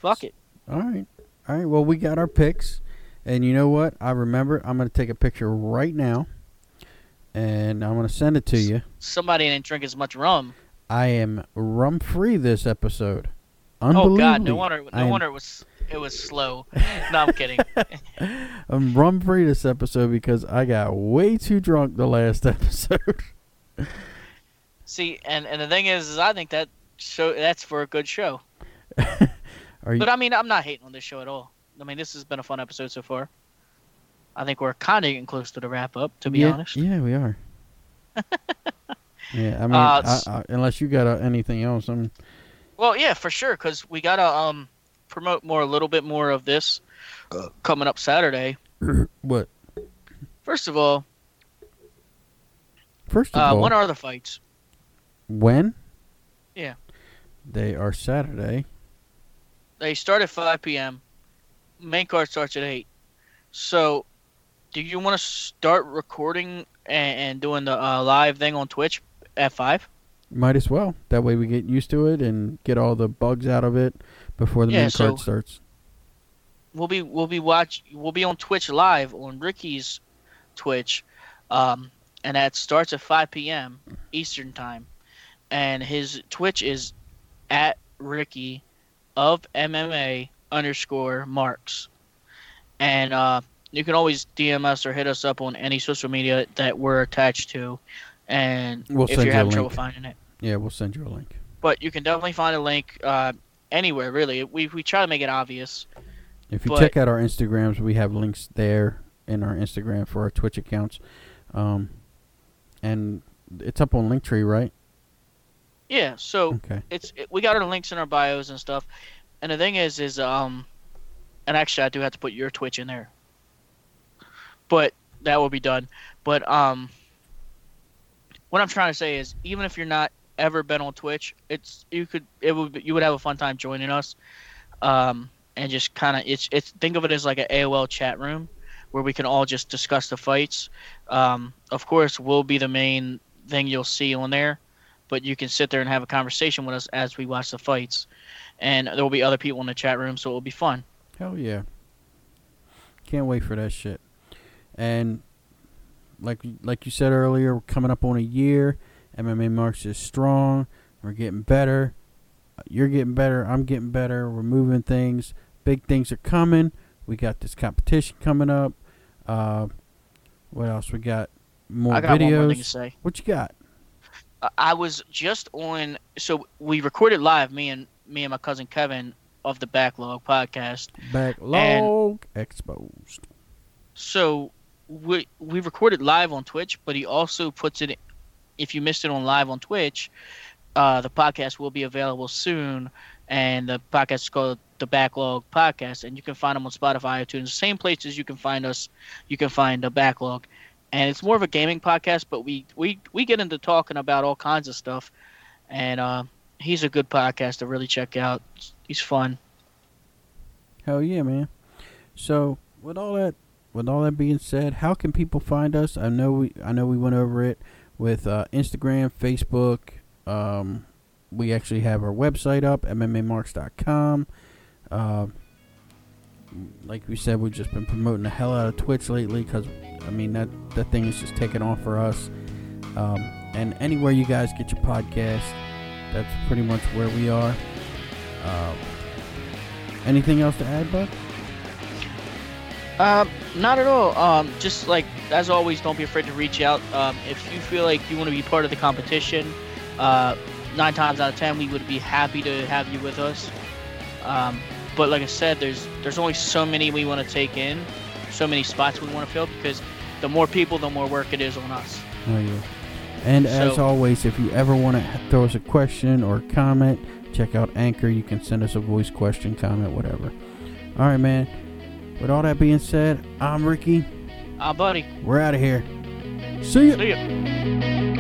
Fuck it. All right. All right. Well, we got our picks. And you know what? I remember I'm going to take a picture right now. And I'm going to send it to you. Somebody didn't drink as much rum. I am rum free this episode. Oh God, no wonder no am- wonder it was it was slow. no, I'm kidding. *laughs* I'm rum free this episode because I got way too drunk the last *laughs* episode. See, and and the thing is, is I think that show that's for a good show. *laughs* Are you But I mean, I'm not hating on this show at all. I mean, this has been a fun episode so far. I think we're kind of getting close to the wrap up, to be yeah, honest. Yeah, we are. yeah, I mean, Uh, I, I, unless you got uh, anything else, I'm. Well, yeah, for sure, because we gotta um promote more, a little bit more of this coming up Saturday. *laughs* what? First of all, First of uh, all, when are the fights? when? Yeah. They are Saturday. They start at 5 p.m. Main card starts at 8. So, do you want to start recording and, and doing the uh, live thing on Twitch at 5? Might as well. That way we get used to it and get all the bugs out of it before the Yeah, main card starts. We'll be we'll be watch we'll be on Twitch live on Ricky's Twitch, um, and that starts at 5 p.m. Eastern time, and his Twitch is at Ricky of MMA underscore Marks, and uh, you can always DM us or hit us up on any social media that we're attached to, and We'll if you're you having trouble finding it. Yeah, we'll send you a link. But you can definitely find a link uh, anywhere. Really, we we try to make it obvious. If you But- check out our Instagrams, we have links there in our Instagram for our Twitch accounts. Um, and it's up on Linktree, right? Yeah. So Okay. it's it, we got our links in our bios and stuff. And the thing is, is um, and actually I do have to put your Twitch in there, but that will be done. But um, what I'm trying to say is, even if you're not ever been on Twitch, it's you could it would you would have a fun time joining us, um, and just kind of it's it's think of it as like an AOL chat room where we can all just discuss the fights. Um, of course, we'll be the main thing you'll see on there but you can sit there and have a conversation with us as we watch the fights. And there will be other people in the chat room, so it will be fun. Hell yeah. Can't wait for that shit. And like like you said earlier, we're coming up on a year. MMA Marks is strong. We're getting better. You're getting better. I'm getting better. We're moving things. Big things are coming. We got this competition coming up. Uh, what else? We got more I got one more thing to videos. say. What you got? I- I was just on, so we recorded live, me and me and my cousin Kevin of the Backlog podcast. Backlog exposed. So we we recorded live on Twitch, but he also puts it. If you missed it on live on Twitch, uh, the podcast will be available soon, and the podcast is called the Backlog Podcast, and you can find them on Spotify, iTunes, the same places you can find us. You can find the Backlog, and it's more of a gaming podcast, but we we we get into talking about all kinds of stuff, and uh, he's a good podcast to really check out. He's fun. Hell yeah, man. So with all that with all that being said, how can people find us? I know we I know we went over it with uh, Instagram, Facebook. Um, we actually have our website up, MMAmarks.com. Uh, like we said, we've just been promoting the hell out of Twitch lately because I mean that that thing is just taking off for us. Um, and anywhere you guys get your podcast, that's pretty much where we are. Uh, anything else to add, Bud? Um, not at all. Um, just like as always, don't be afraid to reach out. Um, if you feel like you want to be part of the competition, uh, nine times out of ten, we would be happy to have you with us. Um, but like I said, there's there's only so many we want to take in, so many spots we want to fill because the more people, the more work it is on us. Oh yeah. And as always, if you ever want to throw us a question or comment, check out Anchor. You can send us a voice question, comment, whatever. All right, man. With all that being said, I'm Ricky. Ah, buddy. We're out of here. See ya. See ya.